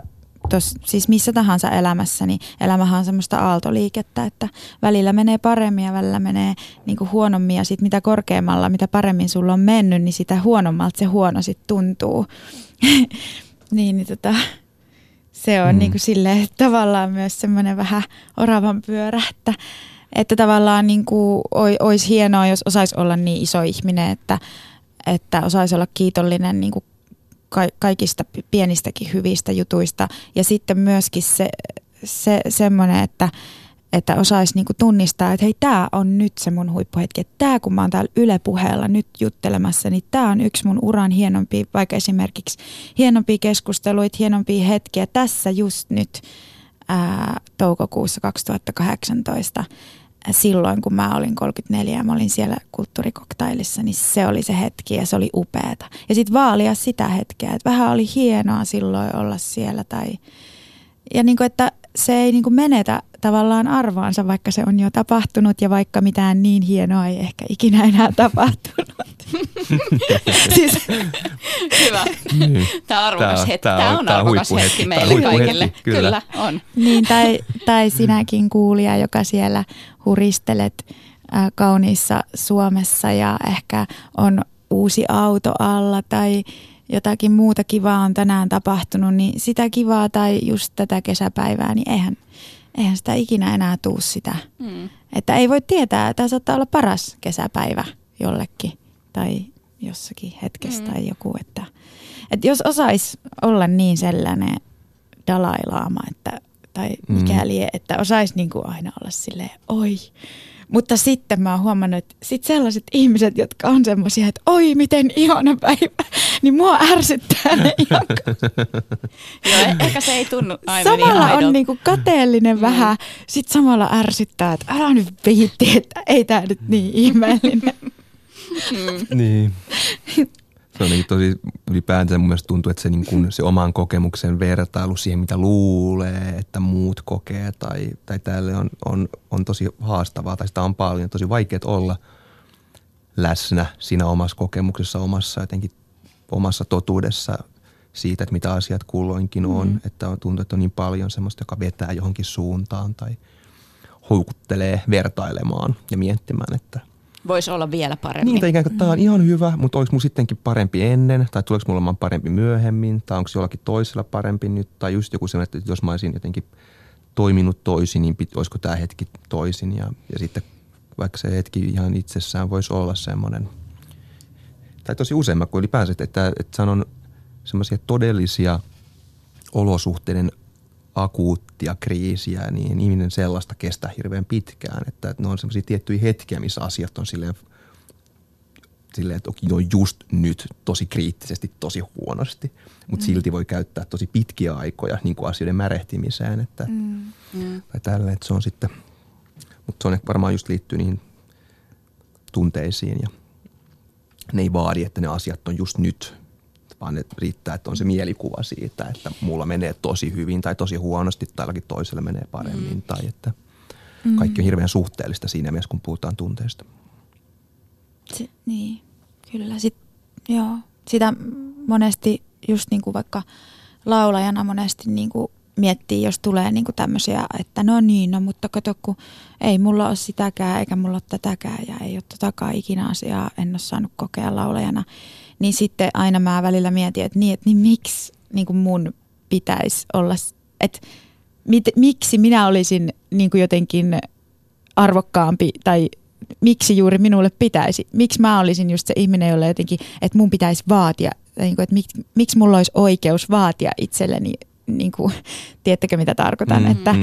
S3: tos, siis missä tahansa elämässä, niin elämähän on semmoista aaltoliikettä, että välillä menee paremmin ja välillä menee niin kuin huonommin ja sitten mitä korkeammalla, mitä paremmin sulla on mennyt, niin sitä huonommalta se huono sitten tuntuu. <laughs> niin, niin tota, se on mm. niin kuin silleen, tavallaan myös semmoinen vähän oravan pyörä, että että tavallaan niin kuin olisi hienoa, jos osaisi olla niin iso ihminen, että, että osaisi olla kiitollinen niin kuin kaikista pienistäkin hyvistä jutuista. Ja sitten myöskin se, se semmoinen, että, että osaisi niinku tunnistaa, että hei, tämä on nyt se mun huippuhetki. Tämä, kun mä oon täällä Yle puheella nyt juttelemassa, niin tämä on yksi mun uran hienompi, vaikka esimerkiksi hienompia keskusteluita, hienompia hetkiä tässä just nyt ää, toukokuussa 2018 silloin, kun mä olin 34 ja mä olin siellä kulttuurikoktailissa, niin se oli se hetki ja se oli upeeta. Ja sitten vaalia sitä hetkeä, että vähän oli hienoa silloin olla siellä tai... Ja niin kuin, että se ei niin kuin menetä tavallaan arvoansa, vaikka se on jo tapahtunut ja vaikka mitään niin hienoa ei ehkä ikinä enää <laughs> tapahtunut. <laughs>
S1: siis, Hyvä. Niin. Tämä on arvokas hetki. Tämä, tämä on, tämä arvokas hetki meille kaikille. Kyllä. Kyllä on.
S3: Niin, tai, tai sinäkin kuulija, joka siellä huristelet äh, kauniissa Suomessa ja ehkä on uusi auto alla tai jotakin muuta kivaa on tänään tapahtunut, niin sitä kivaa tai just tätä kesäpäivää, niin eihän, eihän sitä ikinä enää tuu sitä. Mm. Että ei voi tietää, että tämä saattaa olla paras kesäpäivä jollekin tai jossakin hetkessä mm. tai joku. Että, että jos osais olla niin sellainen Dalai Lama, että, tai mikäli, mm. että osais niin kuin aina olla silleen, oi, mutta sitten mä oon huomannut, että sit sellaiset ihmiset, jotka on semmoisia, että oi miten ihana päivä, <laughs> niin mua ärsyttää ne <laughs> ihan.
S1: Joo, e- ehkä se ei tunnu aivan
S3: Samalla ihan on niinku kateellinen mm. vähän, sit samalla ärsyttää, että älä nyt viitti, että ei tää nyt niin ihmeellinen.
S2: Mm. niin. <laughs> Se on niin tosi ylipäätään mun mielestä tuntuu, että se, niin kuin, se oman kokemuksen vertailu siihen, mitä luulee, että muut kokee tai, tai tälle on, on, on tosi haastavaa tai sitä on paljon. Tosi vaikea olla läsnä siinä omassa kokemuksessa, omassa jotenkin omassa totuudessa siitä, että mitä asiat kulloinkin on. Mm. Että on, tuntuu, että on niin paljon semmoista, joka vetää johonkin suuntaan tai houkuttelee vertailemaan ja miettimään, että –
S1: Voisi olla vielä parempi.
S2: Niin, ikään kuin tämä on ihan hyvä, mutta oliko mulla sittenkin parempi ennen, tai tuleeko mulla olemaan parempi myöhemmin, tai onko jollakin toisella parempi nyt, tai just joku sellainen, että jos mä olisin jotenkin toiminut toisin, niin pit, olisiko tämä hetki toisin, ja, ja sitten vaikka se hetki ihan itsessään voisi olla semmoinen, tai tosi useimmat kuin ylipäänsä, että, että sanon semmoisia todellisia olosuhteiden akuuttia kriisiä, niin ihminen sellaista kestää hirveän pitkään. Että ne on semmoisia tiettyjä hetkiä, missä asiat on silleen, silleen että ne on just nyt tosi kriittisesti, tosi huonosti. Mutta mm. silti voi käyttää tosi pitkiä aikoja niin kuin asioiden märehtimiseen. Että, mm. mm. Tai tälle, että se on sitten, mutta se on varmaan just liittyy niihin tunteisiin ja ne ei vaadi, että ne asiat on just nyt vaan että riittää, että on se mielikuva siitä, että mulla menee tosi hyvin tai tosi huonosti, tai jollakin toiselle menee paremmin, mm. tai että mm. kaikki on hirveän suhteellista siinä mielessä, kun puhutaan tunteista.
S3: Se, niin, kyllä. Sit, joo. Sitä monesti just niin kuin vaikka laulajana monesti niin kuin miettii, jos tulee niin kuin tämmöisiä, että no niin, no mutta kato, kun ei mulla ole sitäkään eikä mulla ole tätäkään ja ei ole totakaan ikinä asiaa, en ole saanut kokea laulajana niin sitten aina mä välillä mietin, että niin, että niin miksi niin kuin mun pitäisi olla, että mit, miksi minä olisin niin kuin jotenkin arvokkaampi tai miksi juuri minulle pitäisi, miksi mä olisin just se ihminen, jolle jotenkin, että mun pitäisi vaatia, niin kuin, että mik, miksi mulla olisi oikeus vaatia itselleni, niin kuin, <laughs> tiedättekö mitä tarkoitan, mm-hmm. että,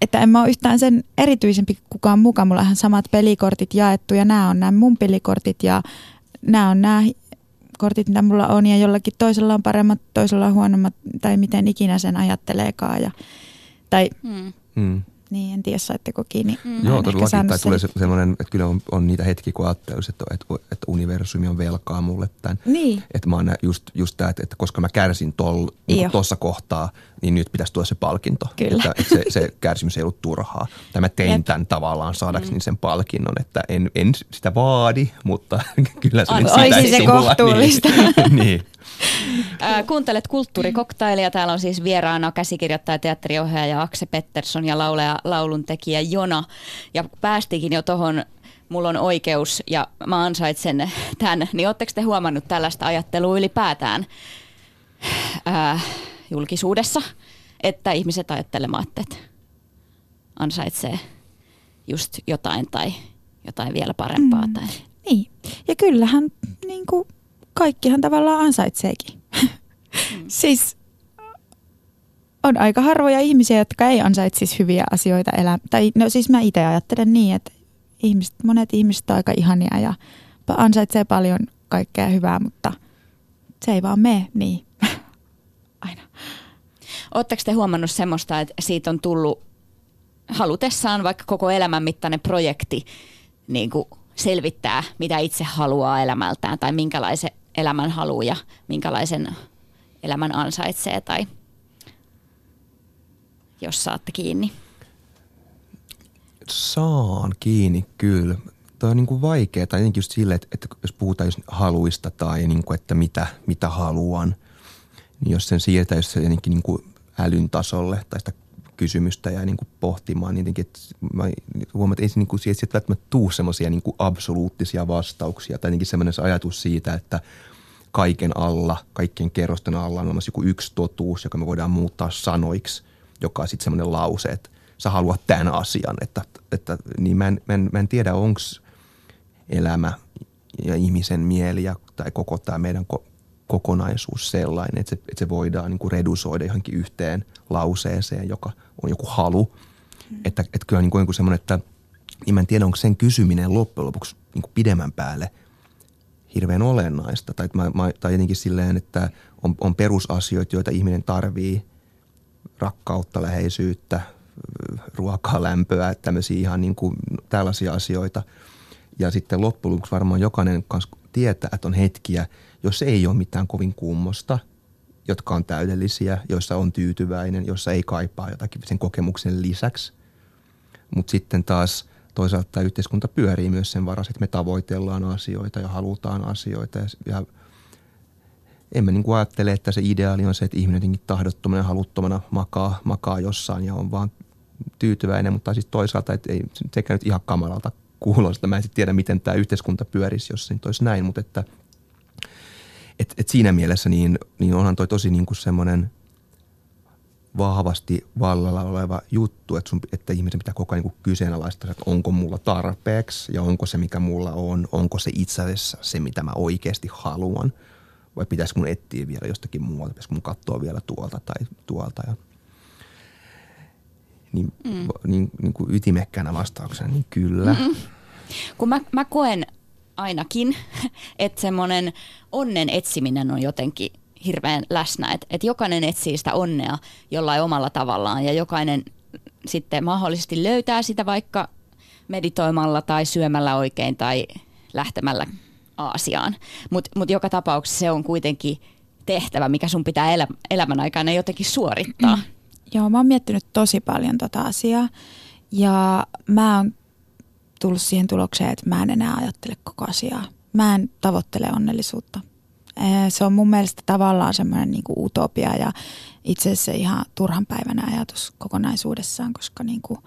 S3: että en mä ole yhtään sen erityisempi kukaan mukaan, mulla on ihan samat pelikortit jaettu ja nämä on nämä mun pelikortit ja nämä on nämä kortit, mitä mulla on ja jollakin toisella on paremmat, toisella on huonommat tai miten ikinä sen ajatteleekaan. Ja, tai hmm. Niin, en tiedä, saitteko kiinni.
S2: Mm. Joo, todellakin. Tai tulee se, semmoinen, että kyllä on, on niitä hetkiä, kun ajattelisi, että, että, että universumi on velkaa mulle tämän.
S3: Niin.
S2: Että mä oon just, just tämä, että, että koska mä kärsin niin tuossa kohtaa, niin nyt pitäisi tulla se palkinto.
S3: Kyllä.
S2: Että, että se, se kärsimys ei ollut turhaa. Tai mä tein Jep. tämän tavallaan saadakseni mm. sen palkinnon, että en, en sitä vaadi, mutta <laughs> kyllä se,
S3: sitä Olisi se kohtuullista. <laughs>
S2: Niin. niin. <laughs>
S1: Kuuntelet kulttuurikoktailia. Täällä on siis vieraana käsikirjoittaja, teatteriohjaaja Akse Pettersson ja laulaja, lauluntekijä Jona. Ja päästikin jo tuohon mulla on oikeus ja mä ansaitsen tämän, niin ootteko te huomannut tällaista ajattelua ylipäätään ää, julkisuudessa, että ihmiset ajattelemaan, että ansaitsee just jotain tai jotain vielä parempaa. Mm. Tai.
S3: Niin, ja kyllähän niin kuin kaikkihan tavallaan ansaitseekin. Mm. <laughs> siis on aika harvoja ihmisiä, jotka ei ansaitsisi hyviä asioita elää. Tai no siis mä itse ajattelen niin, että ihmiset, monet ihmiset on aika ihania ja ansaitsee paljon kaikkea hyvää, mutta se ei vaan mene niin <laughs> aina.
S1: Oletteko te huomannut semmoista, että siitä on tullut halutessaan vaikka koko elämän mittainen projekti niin kuin selvittää, mitä itse haluaa elämältään tai minkälaisen elämän haluaa ja minkälaisen elämän ansaitsee tai jos saatte kiinni?
S2: saan kiinni kyllä. Tämä on niin kuin vaikeaa, tai jotenkin just sille, että, että jos puhutaan just haluista tai niin kuin, että mitä, mitä haluan, niin jos sen se jotenkin niin kuin älyn tasolle tai sitä kysymystä ja niin kuin pohtimaan, jotenkin, että mä huomaan, että ei se niin kuin, sieltä välttämättä tuu semmoisia niin absoluuttisia vastauksia tai jotenkin semmoinen ajatus siitä, että kaiken alla, kaikkien kerrosten alla on olemassa joku yksi totuus, joka me voidaan muuttaa sanoiksi, joka on sitten semmoinen lause, että sä haluat tämän asian, että, että niin mä en, mä en, mä en tiedä, onko elämä ja ihmisen mieli ja, tai koko tämä meidän ko- kokonaisuus sellainen, että se, että se voidaan niin kuin redusoida johonkin yhteen lauseeseen, joka on joku halu. Mm. Että, että kyllä niin kuin semmoinen, että niin mä en tiedä, onko sen kysyminen loppujen lopuksi niin kuin pidemmän päälle hirveän olennaista. Tai, mä, mä, tai jotenkin silleen, että on, on perusasioita, joita ihminen tarvii, rakkautta, läheisyyttä, ruokaa, lämpöä, tämmöisiä ihan niin kuin tällaisia asioita. Ja sitten loppujen lopuksi varmaan jokainen kanssa tietää, että on hetkiä, jos ei ole mitään kovin kummosta, jotka on täydellisiä, joissa on tyytyväinen, joissa ei kaipaa jotakin sen kokemuksen lisäksi. Mutta sitten taas toisaalta tämä yhteiskunta pyörii myös sen varassa, että me tavoitellaan asioita ja halutaan asioita ja, ja emme niin kuin ajattele, että se ideaali on se, että ihminen jotenkin tahdottomana ja haluttomana makaa, makaa jossain ja on vaan tyytyväinen, mutta siis toisaalta, että ei sekä nyt ihan kamalalta kuulosta. Mä en tiedä, miten tämä yhteiskunta pyörisi, jos se nyt olisi näin, mutta että et, et siinä mielessä niin, niin onhan toi tosi niin kuin semmoinen vahvasti vallalla oleva juttu, että, sun, että ihmisen pitää koko ajan niin kyseenalaistaa, että onko mulla tarpeeksi ja onko se, mikä mulla on, onko se itse asiassa se, mitä mä oikeasti haluan vai pitäisikö mun etsiä vielä jostakin muualta, pitäisikö mun katsoa vielä tuolta tai tuolta. Ja niin, mm. niin, niin kuin ytimekkänä vastauksena, niin kyllä. Mm-mm.
S1: Kun mä, mä koen ainakin, <laughs> että semmoinen onnen etsiminen on jotenkin hirveän läsnä, että et jokainen etsii sitä onnea jollain omalla tavallaan ja jokainen sitten mahdollisesti löytää sitä vaikka meditoimalla tai syömällä oikein tai lähtemällä Aasiaan. Mutta mut joka tapauksessa se on kuitenkin tehtävä, mikä sun pitää elä, elämän aikana jotenkin suorittaa.
S3: Joo, mä oon miettinyt tosi paljon tota asiaa ja mä oon tullut siihen tulokseen, että mä en enää ajattele koko asiaa. Mä en tavoittele onnellisuutta. Se on mun mielestä tavallaan semmoinen niin utopia ja itse asiassa ihan turhan päivänä ajatus kokonaisuudessaan, koska niin kuin,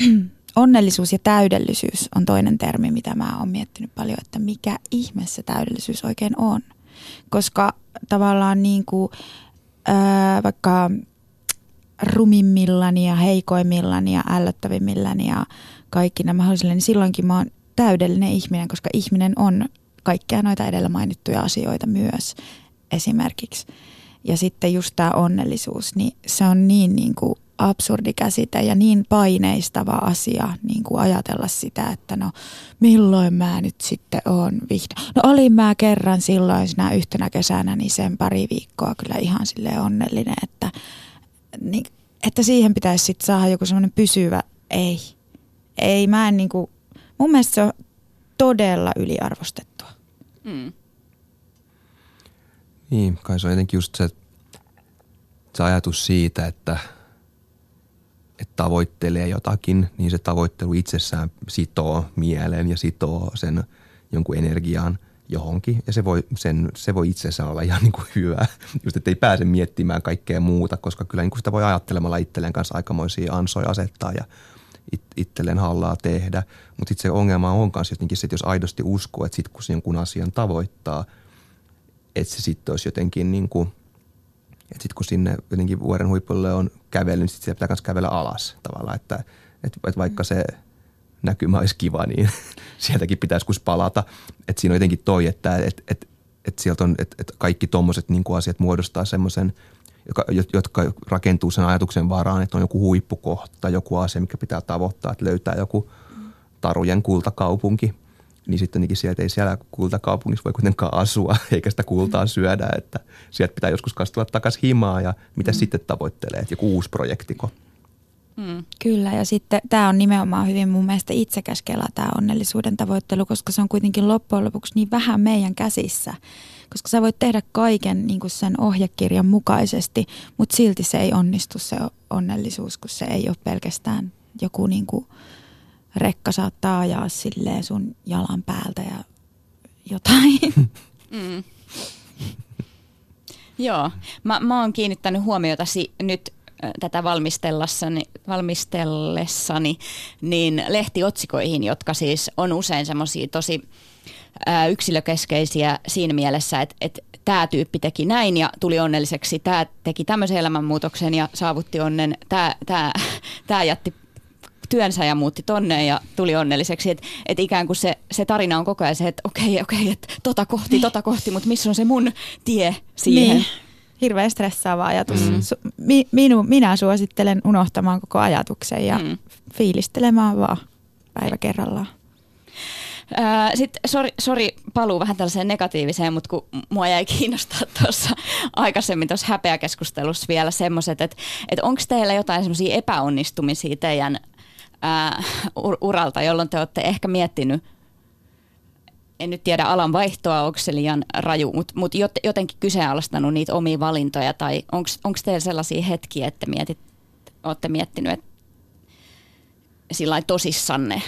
S3: <clears throat> onnellisuus ja täydellisyys on toinen termi, mitä mä oon miettinyt paljon, että mikä ihme se täydellisyys oikein on. Koska tavallaan niin kuin, ää, vaikka rumimmillani ja heikoimmillani ja ällöttävimmilläni ja kaikki nämä mahdollisille, niin silloinkin mä oon täydellinen ihminen, koska ihminen on kaikkia noita edellä mainittuja asioita myös esimerkiksi. Ja sitten just tämä onnellisuus, niin se on niin, niin kuin absurdi käsite ja niin paineistava asia niin kuin ajatella sitä, että no milloin mä nyt sitten on vihdoin. No olin mä kerran silloin sinä yhtenä kesänä, niin sen pari viikkoa kyllä ihan sille onnellinen, että, niin, että siihen pitäisi sitten saada joku semmoinen pysyvä ei. Ei, mä en niin kuin, mun mielestä se on todella yliarvostettua. Mm.
S2: Niin, kai se on jotenkin just se, se ajatus siitä, että, että tavoittelee jotakin, niin se tavoittelu itsessään sitoo mielen ja sitoo sen jonkun energiaan johonkin. Ja se voi, sen, se voi itsessään olla ihan niin kuin hyvä, just että ei pääse miettimään kaikkea muuta, koska kyllä niin kuin sitä voi ajattelemalla itselleen kanssa aikamoisia ansoja asettaa ja it, itselleen hallaa tehdä. Mutta sitten se ongelma on myös jotenkin se, että jos aidosti uskoo, että sitten kun jonkun asian tavoittaa, että se sitten olisi jotenkin niin kuin, että sitten kun sinne jotenkin vuoren huipulle on kävellyt, niin sitten pitää myös kävellä alas tavallaan, että, että, että vaikka se näkymä olisi kiva, niin <laughs> sieltäkin pitäisi kus palata. Että siinä on jotenkin toi, että, että, että, että sieltä on, että, että kaikki tuommoiset niin asiat muodostaa semmoisen – jotka, jotka rakentuu sen ajatuksen varaan, että on joku huippukohta, joku asia, mikä pitää tavoittaa, että löytää joku tarujen kultakaupunki. Niin sitten sieltä ei siellä kultakaupungissa voi kuitenkaan asua, <laughs> eikä sitä kultaa syödä, että sieltä pitää joskus kastua takaisin himaa ja mitä mm. sitten tavoittelee, että joku uusi projektiko.
S3: Mm. Kyllä, ja sitten tämä on nimenomaan hyvin mun mielestä itsekäs kela tämä onnellisuuden tavoittelu, koska se on kuitenkin loppujen lopuksi niin vähän meidän käsissä koska sä voit tehdä kaiken niin kuin sen ohjekirjan mukaisesti, mutta silti se ei onnistu se onnellisuus, kun se ei ole pelkästään joku niin kuin rekka saattaa ajaa silleen sun jalan päältä ja jotain. <laughs> <laughs>
S1: Mm. Joo, mä, mä oon kiinnittänyt huomiota si- nyt tätä valmistellessani, valmistellessani niin lehtiotsikoihin, jotka siis on usein semmoisia tosi ää, yksilökeskeisiä siinä mielessä, että, että tämä tyyppi teki näin ja tuli onnelliseksi, tämä teki tämmöisen elämänmuutoksen ja saavutti onnen, tämä, tämä, <laughs> tämä jätti työnsä ja muutti tonne ja tuli onnelliseksi. Että et ikään kuin se, se tarina on koko ajan se, että okei, okei, että tota kohti, tota kohti, mutta missä on se mun tie siihen.
S3: Niin. Hirveän stressaava ajatus. Mm. Su- mi- minu, minä suosittelen unohtamaan koko ajatuksen ja mm. fiilistelemään vaan päivä kerrallaan.
S1: Sitten sori, sori paluu vähän tällaiseen negatiiviseen, mutta kun mua jäi kiinnostaa <laughs> tuossa aikaisemmin tuossa häpeäkeskustelussa vielä semmoiset, että, että onko teillä jotain semmoisia epäonnistumisia teidän ää, uralta, jolloin te olette ehkä miettinyt, en nyt tiedä alan vaihtoa, onko se liian raju, mutta mut jotenkin kyseenalaistanut niitä omia valintoja, tai onko teillä sellaisia hetkiä, että mietit, olette miettinyt, sillä tosissanne,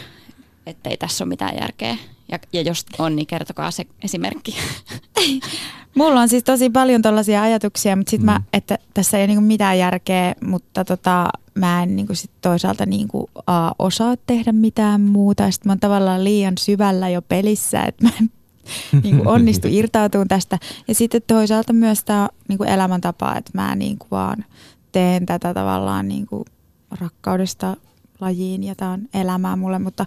S1: että ei tässä ole mitään järkeä. Ja, ja jos on, niin kertokaa se esimerkki. <laughs>
S3: Mulla on siis tosi paljon tällaisia ajatuksia, mutta sit mm. mä, että tässä ei ole niinku mitään järkeä, mutta tota, mä en niinku sit toisaalta niinku, a, osaa tehdä mitään muuta. Sitten mä oon tavallaan liian syvällä jo pelissä, että mä en <laughs> niinku onnistu irtautumaan tästä. Ja sitten toisaalta myös tämä niinku elämäntapa, että mä niinku vaan teen tätä tavallaan niinku rakkaudesta lajiin ja tämä on elämää mulle, mutta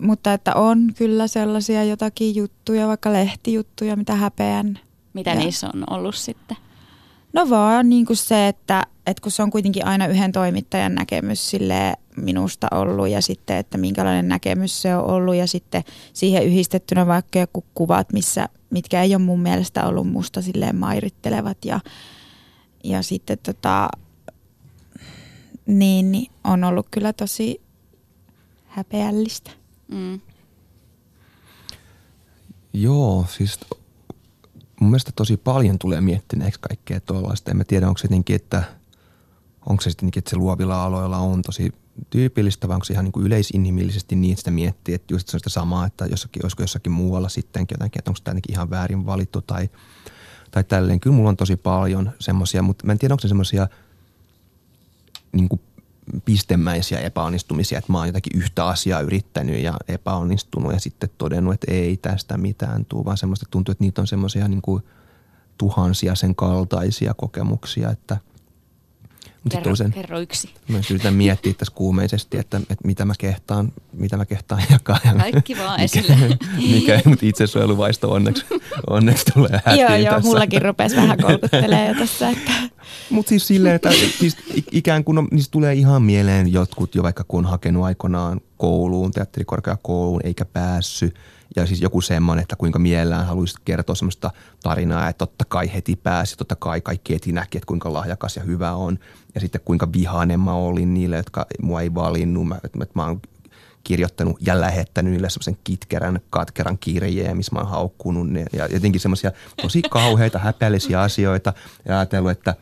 S3: mutta että on kyllä sellaisia jotakin juttuja, vaikka lehtijuttuja, mitä häpeän.
S1: Mitä ja. niissä on ollut sitten?
S3: No vaan niin kuin se, että, että kun se on kuitenkin aina yhden toimittajan näkemys sille minusta ollut ja sitten, että minkälainen näkemys se on ollut ja sitten siihen yhdistettynä vaikka joku kuvat, missä, mitkä ei ole mun mielestä ollut musta silleen mairittelevat ja, ja sitten tota, niin, niin on ollut kyllä tosi häpeällistä. Mm.
S2: Joo, siis mun mielestä tosi paljon tulee miettineeksi kaikkea tuollaista. En mä tiedä, onko se jotenkin, että onko se sitten että se luovilla aloilla on tosi tyypillistä vai onko se ihan niin kuin yleisinhimillisesti niin, että sitä miettii, että just se on sitä samaa, että jossakin, olisiko jossakin muualla sittenkin jotenkin, että onko tämä ihan väärin valittu tai, tai tälleen. Kyllä mulla on tosi paljon semmoisia, mutta mä en tiedä, onko se semmoisia niin kuin pistemäisiä epäonnistumisia, että mä oon jotakin yhtä asiaa yrittänyt ja epäonnistunut ja sitten todennut, että ei tästä mitään tule, vaan semmoista tuntuu, että niitä on semmoisia niin tuhansia sen kaltaisia kokemuksia, että –
S1: kerro, sen, kerro yksi.
S2: Mä yritän miettiä tässä kuumeisesti, että, että mitä mä kehtaan, mitä mä kehtaan <laughs> jakaa.
S1: Kaikki vaan esille. <laughs>
S2: mikä, mutta itsesuojeluvaisto onneksi, onneksi tulee hätiin <laughs>
S3: Joo, joo, tässä. mullakin rupesi vähän kolkuttelemaan jo tässä. Että.
S2: Mutta siis silleen, että siis ikään kuin no, niistä tulee ihan mieleen jotkut jo vaikka kun on hakenut aikoinaan kouluun, teatterikorkeakouluun eikä päässyt – ja siis joku semmoinen, että kuinka mielellään haluaisit kertoa semmoista tarinaa, että totta kai heti pääsi, totta kai kaikki heti näki, että kuinka lahjakas ja hyvä on. Ja sitten kuinka vihainen mä olin niille, jotka mua ei valinnut. Mä, että mä oon kirjoittanut ja lähettänyt niille semmoisen kitkerän, katkeran kirjeen, missä mä oon haukkunut ne. Ja jotenkin semmoisia tosi kauheita, häpeällisiä asioita. Ja ajatellut, että,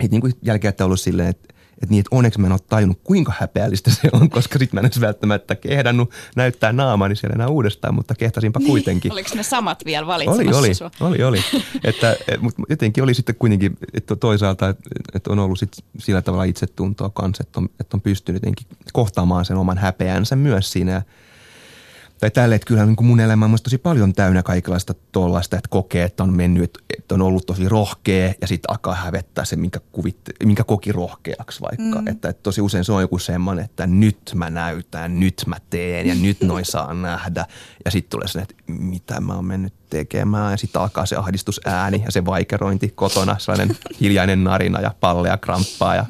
S2: että niin kuin jälkeen että ollut silleen, että että niin, että onneksi mä en ole tajunnut, kuinka häpeällistä se on, koska sitten mä en välttämättä kehdannut näyttää naamani siellä enää uudestaan, mutta kehtasinpa niin. kuitenkin.
S1: Oliko ne samat vielä valitsemassa
S2: oli, oli,
S1: sua?
S2: Oli, oli. että, mutta jotenkin oli sitten kuitenkin että toisaalta, että on ollut sit sillä tavalla itsetuntoa kanssa, että on, että on pystynyt jotenkin kohtaamaan sen oman häpeänsä myös siinä tai tälle, että kyllä niin kuin mun elämä on tosi paljon täynnä kaikenlaista tuollaista, että kokee, että on mennyt, että on ollut tosi rohkea ja sitten alkaa hävettää se, minkä, kuvitte, minkä koki rohkeaksi vaikka. Mm. Että, että tosi usein se on joku semmoinen, että nyt mä näytän, nyt mä teen ja nyt noin saa nähdä. Ja sitten tulee se, että mitä mä oon mennyt tekemään ja sitten alkaa se ahdistusääni ja se vaikerointi kotona, sellainen hiljainen narina ja pallea kramppaa ja,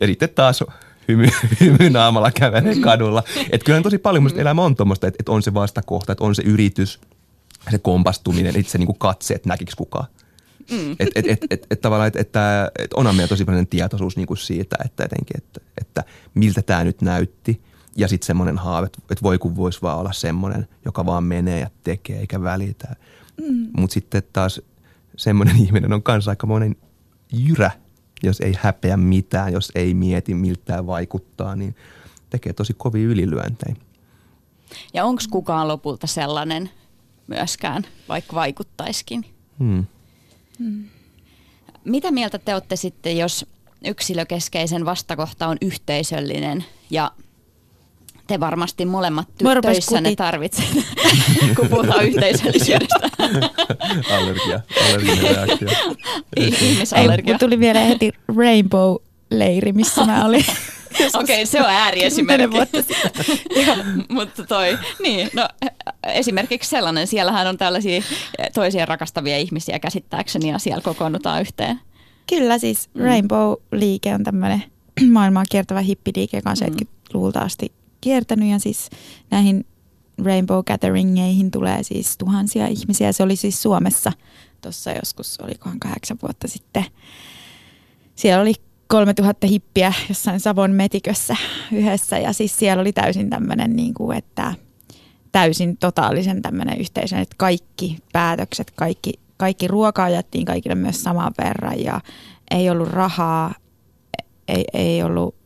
S2: ja sitten taas hymy, hymy naamalla kävelee kadulla. Että kyllä tosi paljon musta elämä on tuommoista, että, että on se vastakohta, että on se yritys, se kompastuminen, itse niin kuin katse, että näkikö kukaan. Mm. Että et, et, et, et, tavallaan, että, että, että onhan meillä tosi paljon tietoisuus niin kuin siitä, että, etenkin, että, että miltä tämä nyt näytti. Ja sitten semmoinen haave, että, että voi kun voisi vaan olla semmoinen, joka vaan menee ja tekee eikä välitä. Mm. Mutta sitten taas semmoinen <laughs> ihminen on kanssa aika monen jyrä jos ei häpeä mitään, jos ei mieti miltä vaikuttaa, niin tekee tosi kovia ylilyöntejä.
S1: Ja onko kukaan lopulta sellainen myöskään, vaikka vaikuttaiskin? Hmm. Hmm. Mitä mieltä te olette sitten, jos yksilökeskeisen vastakohta on yhteisöllinen ja te varmasti molemmat ty- töissänne tarvitsette, <laughs> kun puhutaan yhteisöllisyydestä. <laughs>
S2: Allergia, allerginen reaktio. <laughs>
S3: Ihmisallergia. Ei, tuli vielä heti Rainbow-leiri, missä mä olin.
S1: Okei, okay, se on ääriesimerkki. mutta toi, niin, no esimerkiksi sellainen, siellähän on tällaisia toisia rakastavia ihmisiä käsittääkseni ja siellä kokoonnutaan yhteen.
S3: Kyllä siis mm. Rainbow-liike on tämmöinen <clears throat> maailmaa kiertävä hippiliike, joka on 70-luvulta asti kiertänyt ja siis näihin Rainbow Gatheringeihin tulee siis tuhansia ihmisiä. Se oli siis Suomessa tuossa joskus, olikohan kahdeksan vuotta sitten. Siellä oli 3000 hippiä jossain Savon metikössä yhdessä ja siis siellä oli täysin tämmöinen, niin kuin, että täysin totaalisen tämmöinen yhteisö, että kaikki päätökset, kaikki, kaikki ruokaa jättiin kaikille myös saman verran ja ei ollut rahaa, ei, ei ollut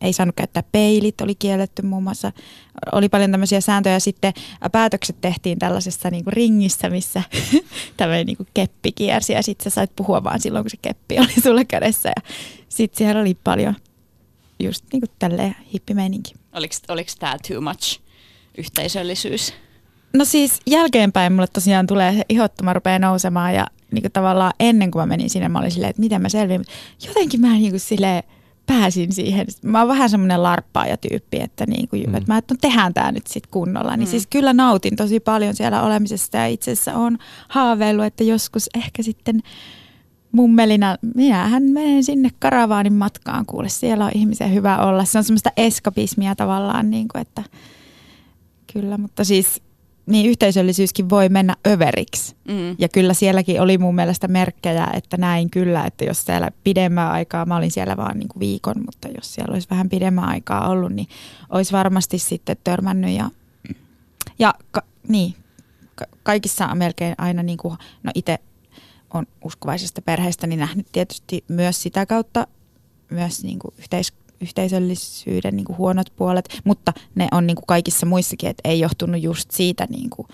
S3: ei saanut käyttää peilit, oli kielletty muun muassa. Oli paljon tämmöisiä sääntöjä. Sitten päätökset tehtiin tällaisessa niin kuin ringissä, missä <laughs> tämmöinen niin kuin keppi kiersi ja sitten sä sait puhua vaan silloin, kun se keppi oli <laughs> sulle kädessä. Ja sitten siellä oli paljon just niin kuin tälleen hippimeininki.
S1: Oliko, oliko tämä too much yhteisöllisyys?
S3: No siis jälkeenpäin mulle tosiaan tulee ihottuma rupeaa nousemaan ja niin kuin tavallaan ennen kuin mä menin sinne, mä olin silleen, että miten mä selviin. Jotenkin mä niin kuin silleen, pääsin siihen. Mä oon vähän semmoinen larppaaja-tyyppi, että, niin kuin, mm. että mä että no, tehdään tämä nyt sitten kunnolla. Niin mm. siis kyllä nautin tosi paljon siellä olemisesta ja itse asiassa on haaveillut, että joskus ehkä sitten mummelina, minähän menen sinne karavaanin matkaan, kuule siellä on ihmisen hyvä olla. Se on semmoista eskapismia tavallaan, niin kuin, että kyllä, mutta siis niin yhteisöllisyyskin voi mennä överiksi. Mm. Ja kyllä sielläkin oli mun mielestä merkkejä, että näin kyllä, että jos siellä pidemmän aikaa, mä olin siellä vaan niin kuin viikon, mutta jos siellä olisi vähän pidemmän aikaa ollut, niin olisi varmasti sitten törmännyt. Ja, ja ka, niin, ka, kaikissa on melkein aina, niin kuin, no itse on uskovaisesta perheestä, niin nähnyt tietysti myös sitä kautta myös niin kuin yhteiskunnan yhteisöllisyyden niin kuin huonot puolet, mutta ne on niin kuin kaikissa muissakin, että ei johtunut just siitä niin kuin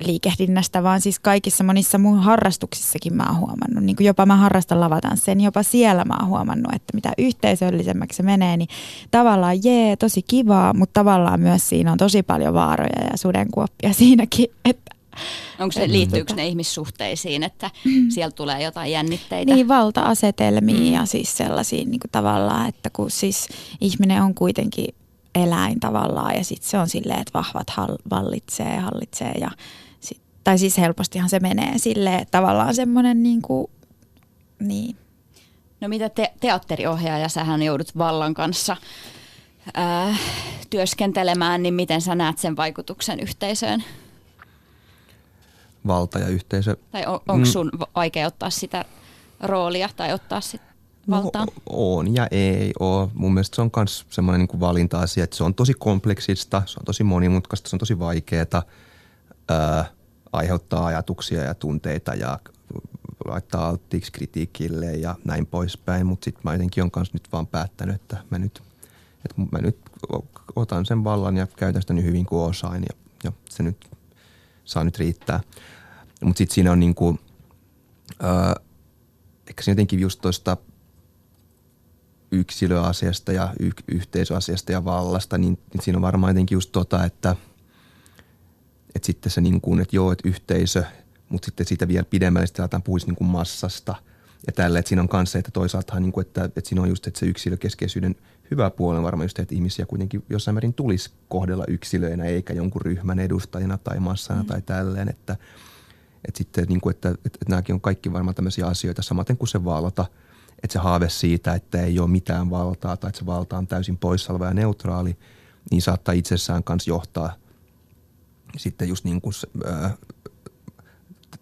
S3: liikehdinnästä, vaan siis kaikissa monissa mun harrastuksissakin mä oon huomannut, niin kuin jopa mä harrastan lavatanssia, niin jopa siellä mä oon huomannut, että mitä yhteisöllisemmäksi se menee, niin tavallaan jee, tosi kivaa, mutta tavallaan myös siinä on tosi paljon vaaroja ja sudenkuoppia <laughs> siinäkin, että <laughs>
S1: Onko se, liittyykö ne ihmissuhteisiin, että <clears throat> mm. sieltä tulee jotain jännitteitä?
S3: Niin, valta-asetelmiin mm. ja siis sellaisiin niin tavallaan, että kun siis ihminen on kuitenkin eläin tavallaan ja sitten se on silleen, että vahvat vallitsee, hallitsee ja sit, tai siis helpostihan se menee silleen, että tavallaan semmoinen niin kuin, niin.
S1: No mitä te- teatteriohjaaja, sähän joudut vallan kanssa ää, työskentelemään, niin miten sä näet sen vaikutuksen yhteisöön?
S2: Valta ja yhteisö.
S1: Tai on, onko mm. sun vaikea ottaa sitä roolia tai ottaa sitä valtaa? No,
S2: on ja ei ole. Mun mielestä se on myös semmoinen niin valinta-asia, että se on tosi kompleksista, se on tosi monimutkaista, se on tosi vaikeaa, ää, aiheuttaa ajatuksia ja tunteita ja laittaa alttiiksi kritiikille ja näin poispäin. Mutta sitten mä jotenkin on kanssa nyt vaan päättänyt, että mä nyt, että mä nyt otan sen vallan ja käytän sitä niin hyvin kuin osaan ja, ja se nyt saa nyt riittää. Mutta sitten siinä on niinku, äh, ehkä se jotenkin just tuosta yksilöasiasta ja y- yhteisöasiasta ja vallasta, niin, niin siinä on varmaan jotenkin just tota, että, että sitten se niin kuin, että joo, että yhteisö, mutta sitten siitä vielä pidemmälle sitten aletaan puhuisi niin kuin massasta ja tälle, että siinä on kanssa, että toisaalta niin kuin, että, että siinä on just, että se yksilökeskeisyyden hyvä puoli on varmaan just, että ihmisiä kuitenkin jossain määrin tulisi kohdella yksilöinä eikä jonkun ryhmän edustajina tai massana mm. tai tälleen, että – että sitten niin kuin, että, että, että nämäkin on kaikki varmaan tämmöisiä asioita, samaten kuin se valta, että se haave siitä, että ei ole mitään valtaa tai että se valta on täysin poissalva ja neutraali, niin saattaa itsessään kanssa johtaa sitten just niin kuin, äh,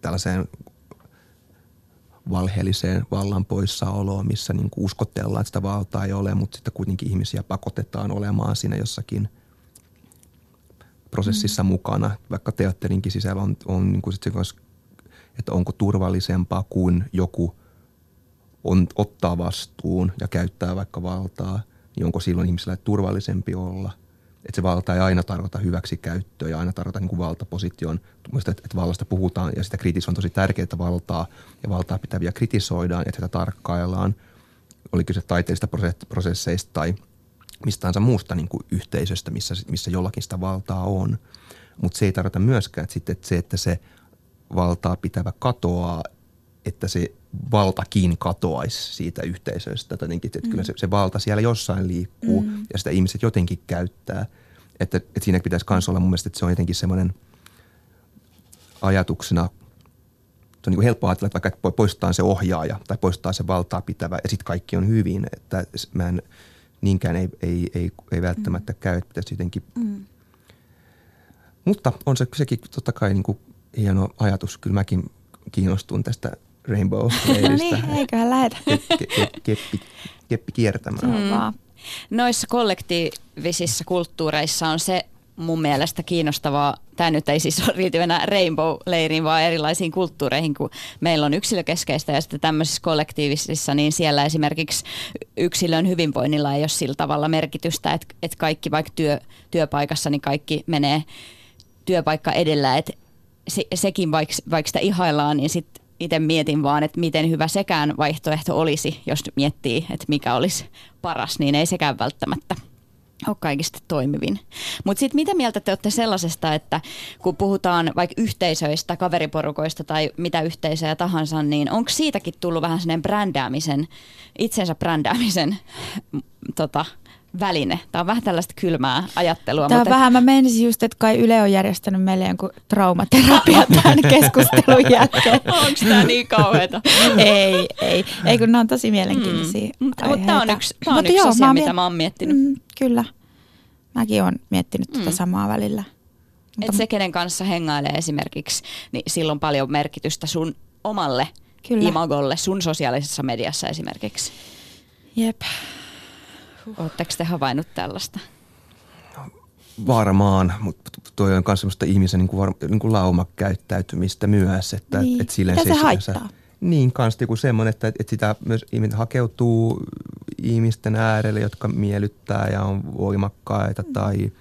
S2: tällaiseen valheelliseen vallan poissaoloon, missä niin kuin uskotellaan, että sitä valtaa ei ole, mutta sitten kuitenkin ihmisiä pakotetaan olemaan siinä jossakin prosessissa mm. mukana. Vaikka teatterinkin sisällä on, on niin kuin sit se että onko turvallisempaa kuin joku on, ottaa vastuun ja käyttää vaikka valtaa niin onko silloin ihmisellä turvallisempi olla. Että se valta ei aina tarkoita hyväksi käyttöä ja aina tarkoita niin kuin valtaposition. Mielestäni, että, että vallasta puhutaan ja sitä kritisoidaan on tosi tärkeää, että valtaa ja valtaa pitäviä kritisoidaan ja sitä tarkkaillaan. Oli kyse taiteellisista prosesseista tai mistä muusta niin kuin yhteisöstä, missä, missä jollakin sitä valtaa on. Mutta se ei tarkoita myöskään, että, sitten, että se, että se valtaa pitävä katoaa, että se valtakin katoaisi siitä yhteisöstä. Jotenkin, että mm. kyllä se, se valta siellä jossain liikkuu mm. ja sitä ihmiset jotenkin käyttää. Että, että siinä pitäisi myös olla mun mielestä, että se on jotenkin semmoinen ajatuksena, se on niin kuin helppo ajatella, että vaikka poistaa se ohjaaja tai poistaa se valtaa pitävä ja sitten kaikki on hyvin. Että mä en, niinkään ei, ei, ei, ei välttämättä mm. käy, että pitäisi jotenkin mm. Mutta on se sekin totta kai niin kuin hieno ajatus. Kyllä mäkin kiinnostun tästä Rainbow-leiristä. <laughs> no
S3: niin, eiköhän lähetä. Ke,
S2: ke, keppi, keppi kiertämään. Mm.
S1: Noissa kollektiivisissa kulttuureissa on se mun mielestä kiinnostavaa. Tämä nyt ei siis riity enää Rainbow-leiriin, vaan erilaisiin kulttuureihin, kun meillä on yksilökeskeistä ja sitten tämmöisissä kollektiivisissa, niin siellä esimerkiksi yksilön hyvinvoinnilla ei ole sillä tavalla merkitystä, että, että kaikki vaikka työ, työpaikassa, niin kaikki menee työpaikka edellä, että se, sekin vaikka, vaikka sitä ihaillaan, niin sitten itse mietin vaan, että miten hyvä sekään vaihtoehto olisi, jos miettii, että mikä olisi paras, niin ei sekään välttämättä ole kaikista toimivin. Mutta sitten mitä mieltä te olette sellaisesta, että kun puhutaan vaikka yhteisöistä, kaveriporukoista tai mitä yhteisöjä tahansa, niin onko siitäkin tullut vähän sellainen brändäämisen, itsensä brändäämisen tota, väline. Tämä on vähän tällaista kylmää ajattelua.
S3: Tämä on mutta... vähän, mä menisin just, että kai Yle on järjestänyt meille jonkun traumaterapia <laughs> tämän keskustelun jälkeen.
S1: Onko tämä niin kauheata?
S3: ei, ei. Ei kun nämä on tosi mielenkiintoisia mm.
S1: Mutta tämä on yksi, tämä on mutta yksi joo, asia, mä mitä mä oon miettinyt. Mm,
S3: kyllä. Mäkin olen miettinyt mm. tätä samaa välillä.
S1: Mutta... Et se, kenen kanssa hengailee esimerkiksi, niin sillä on paljon merkitystä sun omalle Kyllä. imagolle, sun sosiaalisessa mediassa esimerkiksi.
S3: Jep.
S1: Oletteko te havainnut tällaista?
S2: Varmaan, mutta toi on myös sellaista ihmisen niin kuin, var, niin kuin laumakäyttäytymistä myös. Että,
S3: niin.
S2: että
S3: silleen se, se haittaa?
S2: Niin, kanssa joku semmoinen, että, että sitä myös ihminen hakeutuu ihmisten äärelle, jotka miellyttää ja on voimakkaita mm. tai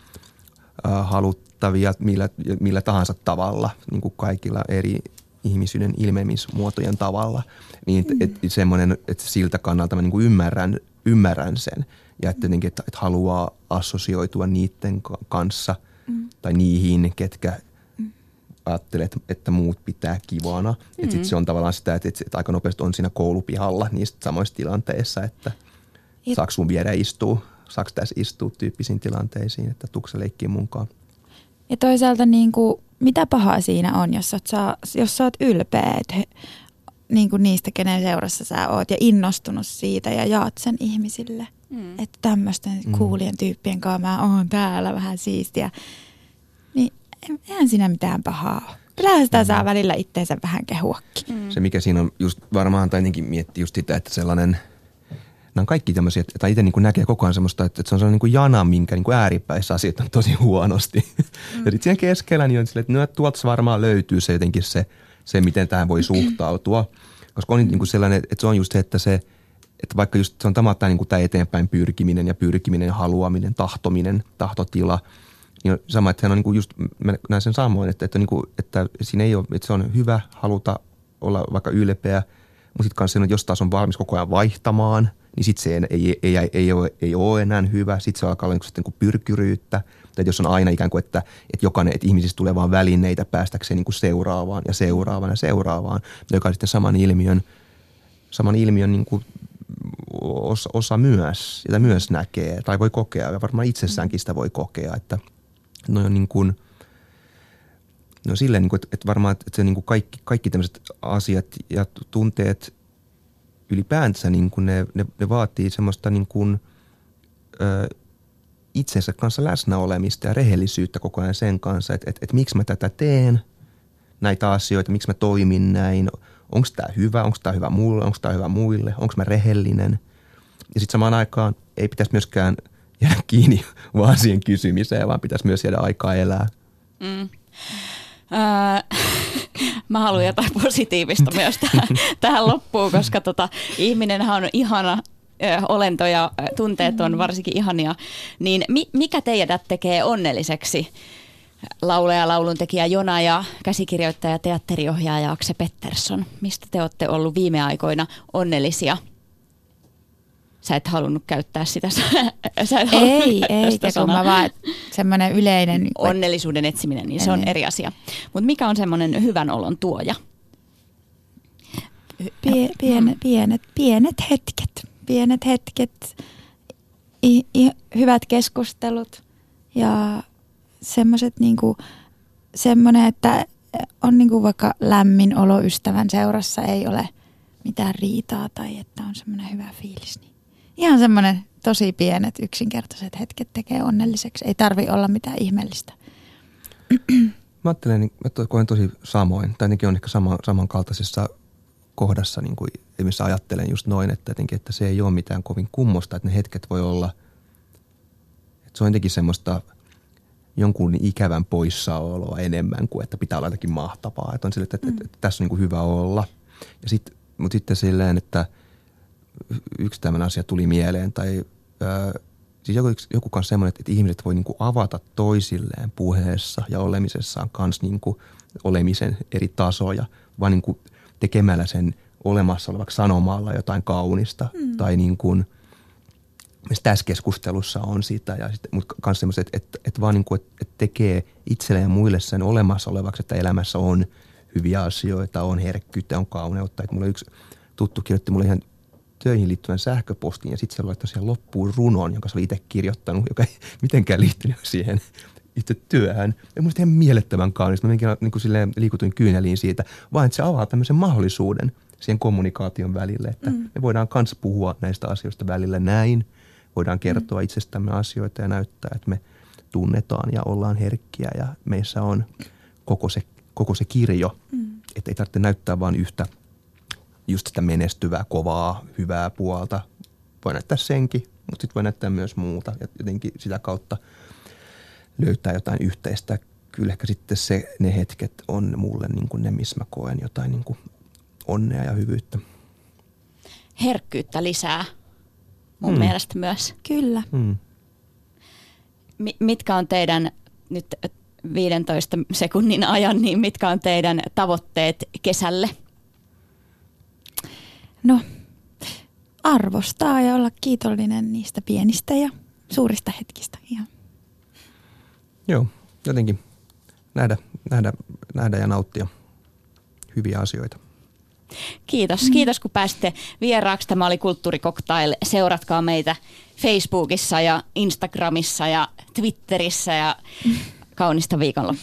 S2: äh, haluttavia millä, millä tahansa tavalla, niin kuin kaikilla eri ihmisyyden ilmeemismuotojen tavalla. Niin mm. et, et semmoinen, että siltä kannalta mä niin kuin ymmärrän, ymmärrän sen – ja että, jotenkin, että, että haluaa assosioitua niiden kanssa mm. tai niihin, ketkä mm. ajattelee, että, että muut pitää kivana. Mm. Että sit se on tavallaan sitä, että, että, aika nopeasti on siinä koulupihalla niistä samoissa tilanteissa, että Jep. saako sun viedä istua, saako tässä istua tyyppisiin tilanteisiin, että tukse leikkii mukaan.
S3: Ja toisaalta niin kuin, mitä pahaa siinä on, jos, oot, saa, jos sä oot ylpeä, että niin kuin niistä, kenen seurassa sä oot ja innostunut siitä ja jaat sen ihmisille – Mm. Että tämmöisten mm. kuulien tyyppien kanssa mä oon täällä vähän siistiä. Niin eihän siinä mitään pahaa ole. Kyllähän sitä mm. saa välillä itteensä vähän kehuakin.
S2: Mm. Se mikä siinä on just varmaan, tai jotenkin miettii just sitä, että sellainen, nämä on kaikki tämmöisiä, että itse niin näkee koko ajan semmoista, että, se on sellainen niin kuin jana, minkä niin kuin ääripäissä asiat on tosi huonosti. Mm. <laughs> ja sitten siinä keskellä niin on sille, että no, tuolta varmaan löytyy se jotenkin se, se miten tähän voi <clears throat> suhtautua. Koska on niin kuin sellainen, että se on just se, että se – että vaikka just se on tämä, tämä, niin kuin tämä eteenpäin pyrkiminen ja pyrkiminen, haluaminen, tahtominen, tahtotila, niin sama, että se on niin kuin just, mä näen sen samoin, että, että, niin kuin, että siinä ei ole, että se on hyvä haluta olla vaikka ylpeä, mutta sitten kanssa jos taas on valmis koko ajan vaihtamaan, niin sitten se ei, ei, ei, ei, ole, ei ole enää hyvä. Sitten se alkaa olla niin kuin pyrkyryyttä. Tai jos on aina ikään kuin, että, että jokainen, että ihmisistä tulee vaan välineitä päästäkseen niin kuin seuraavaan ja seuraavaan ja seuraavaan, joka on sitten saman ilmiön, saman ilmiön niin kuin osa, osa myös, sitä myös näkee tai voi kokea ja varmaan itsessäänkin sitä voi kokea, että no on niin kuin, no silleen, niin kuin, että, että varmaan että se niin kuin kaikki, kaikki tämmöiset asiat ja tunteet ylipäänsä niin kuin ne, ne, ne vaatii semmoista niin kuin, ö, itsensä kanssa läsnäolemista ja rehellisyyttä koko ajan sen kanssa, että, että, että miksi mä tätä teen, näitä asioita, miksi mä toimin näin – onko tämä hyvä, onko tämä hyvä mulle, onko tämä hyvä muille, onko mä rehellinen. Ja sitten samaan aikaan ei pitäisi myöskään jäädä <laughs> kiinni vaan siihen kysymiseen, vaan pitäisi myös jäädä aikaa elää. Mm.
S1: Öö, <laughs> mä haluan jotain positiivista <laughs> myös tähän, tähän loppuun, koska tota, ihminenhän on ihana olento ja tunteet on varsinkin ihania. Niin mi- mikä teidät tekee onnelliseksi? Laulaja, lauluntekijä Jona ja käsikirjoittaja, teatteriohjaaja Akse Pettersson. Mistä te olette ollut viime aikoina onnellisia? Sä et halunnut käyttää sitä. <laughs> Sä et
S3: ei, ei, kun mä vaan semmoinen yleinen...
S1: Onnellisuuden etsiminen, niin se on eri asia. Mutta mikä on semmoinen hyvän olon tuoja?
S3: Pie, pienet, pienet, pienet hetket, pienet hetket, i, i, hyvät keskustelut ja semmoiset niinku, semmoinen, että on niinku vaikka lämmin olo ystävän seurassa, ei ole mitään riitaa tai että on semmoinen hyvä fiilis. Niin ihan semmoinen tosi pienet yksinkertaiset hetket tekee onnelliseksi. Ei tarvi olla mitään ihmeellistä.
S2: Mä ajattelen, että niin, koen tosi samoin, tai ainakin on ehkä sama, samankaltaisessa kohdassa, niin kuin, missä ajattelen just noin, että, jotenkin, että se ei ole mitään kovin kummosta, että ne hetket voi olla, että se on jotenkin semmoista jonkun ikävän poissaoloa enemmän kuin, että pitää olla jotenkin mahtavaa. Että on sille, että, että, että, että tässä on niin hyvä olla. Ja sit, mutta sitten silleen, että yksi tämmöinen asia tuli mieleen, tai ää, siis joku, joku kanssa semmoinen, että, ihmiset voi niin avata toisilleen puheessa ja olemisessaan kanssa niin olemisen eri tasoja, vaan niin tekemällä sen olemassa olevaksi sanomalla jotain kaunista mm. tai niin kuin, tässä keskustelussa on sitä ja sitten, mutta myös semmoiset, että, että, että vaan niin kuin, että, että tekee itselle ja muille sen olemassa olevaksi, että elämässä on hyviä asioita, on herkkyyttä, on kauneutta. Että mulla yksi tuttu kirjoitti mulle ihan töihin liittyvän sähköpostin ja sitten se laittoi siihen loppuun runon, jonka se oli itse kirjoittanut, joka ei <laughs> mitenkään liittynyt siihen itse työhön. Ja musta ihan mielettömän kaunis. Mä minkin, niin kuin silleen, liikutuin kyyneliin siitä, vaan että se avaa tämmöisen mahdollisuuden siihen kommunikaation välille, että mm. me voidaan kanssa puhua näistä asioista välillä näin. Voidaan kertoa mm. itsestämme asioita ja näyttää, että me tunnetaan ja ollaan herkkiä ja meissä on koko se, koko se kirjo. Mm. Että ei tarvitse näyttää vain yhtä just sitä menestyvää, kovaa, hyvää puolta. Voi näyttää senkin, mutta sitten voi näyttää myös muuta ja jotenkin sitä kautta – löytää jotain yhteistä. Kyllä ehkä sitten se, ne hetket on mulle niin kuin ne, missä mä koen jotain niin kuin onnea ja hyvyyttä.
S1: Herkkyyttä lisää mun mm. mielestä myös.
S3: Kyllä. Mm.
S1: mitkä on teidän nyt 15 sekunnin ajan, niin mitkä on teidän tavoitteet kesälle?
S3: No, arvostaa ja olla kiitollinen niistä pienistä ja suurista hetkistä ihan.
S2: Joo, jotenkin nähdä, nähdä, nähdä ja nauttia hyviä asioita.
S1: Kiitos. Mm. Kiitos kun pääsitte vieraaksi. Tämä oli Kulttuurikoktail. Seuratkaa meitä Facebookissa ja Instagramissa ja Twitterissä ja kaunista viikonloppua.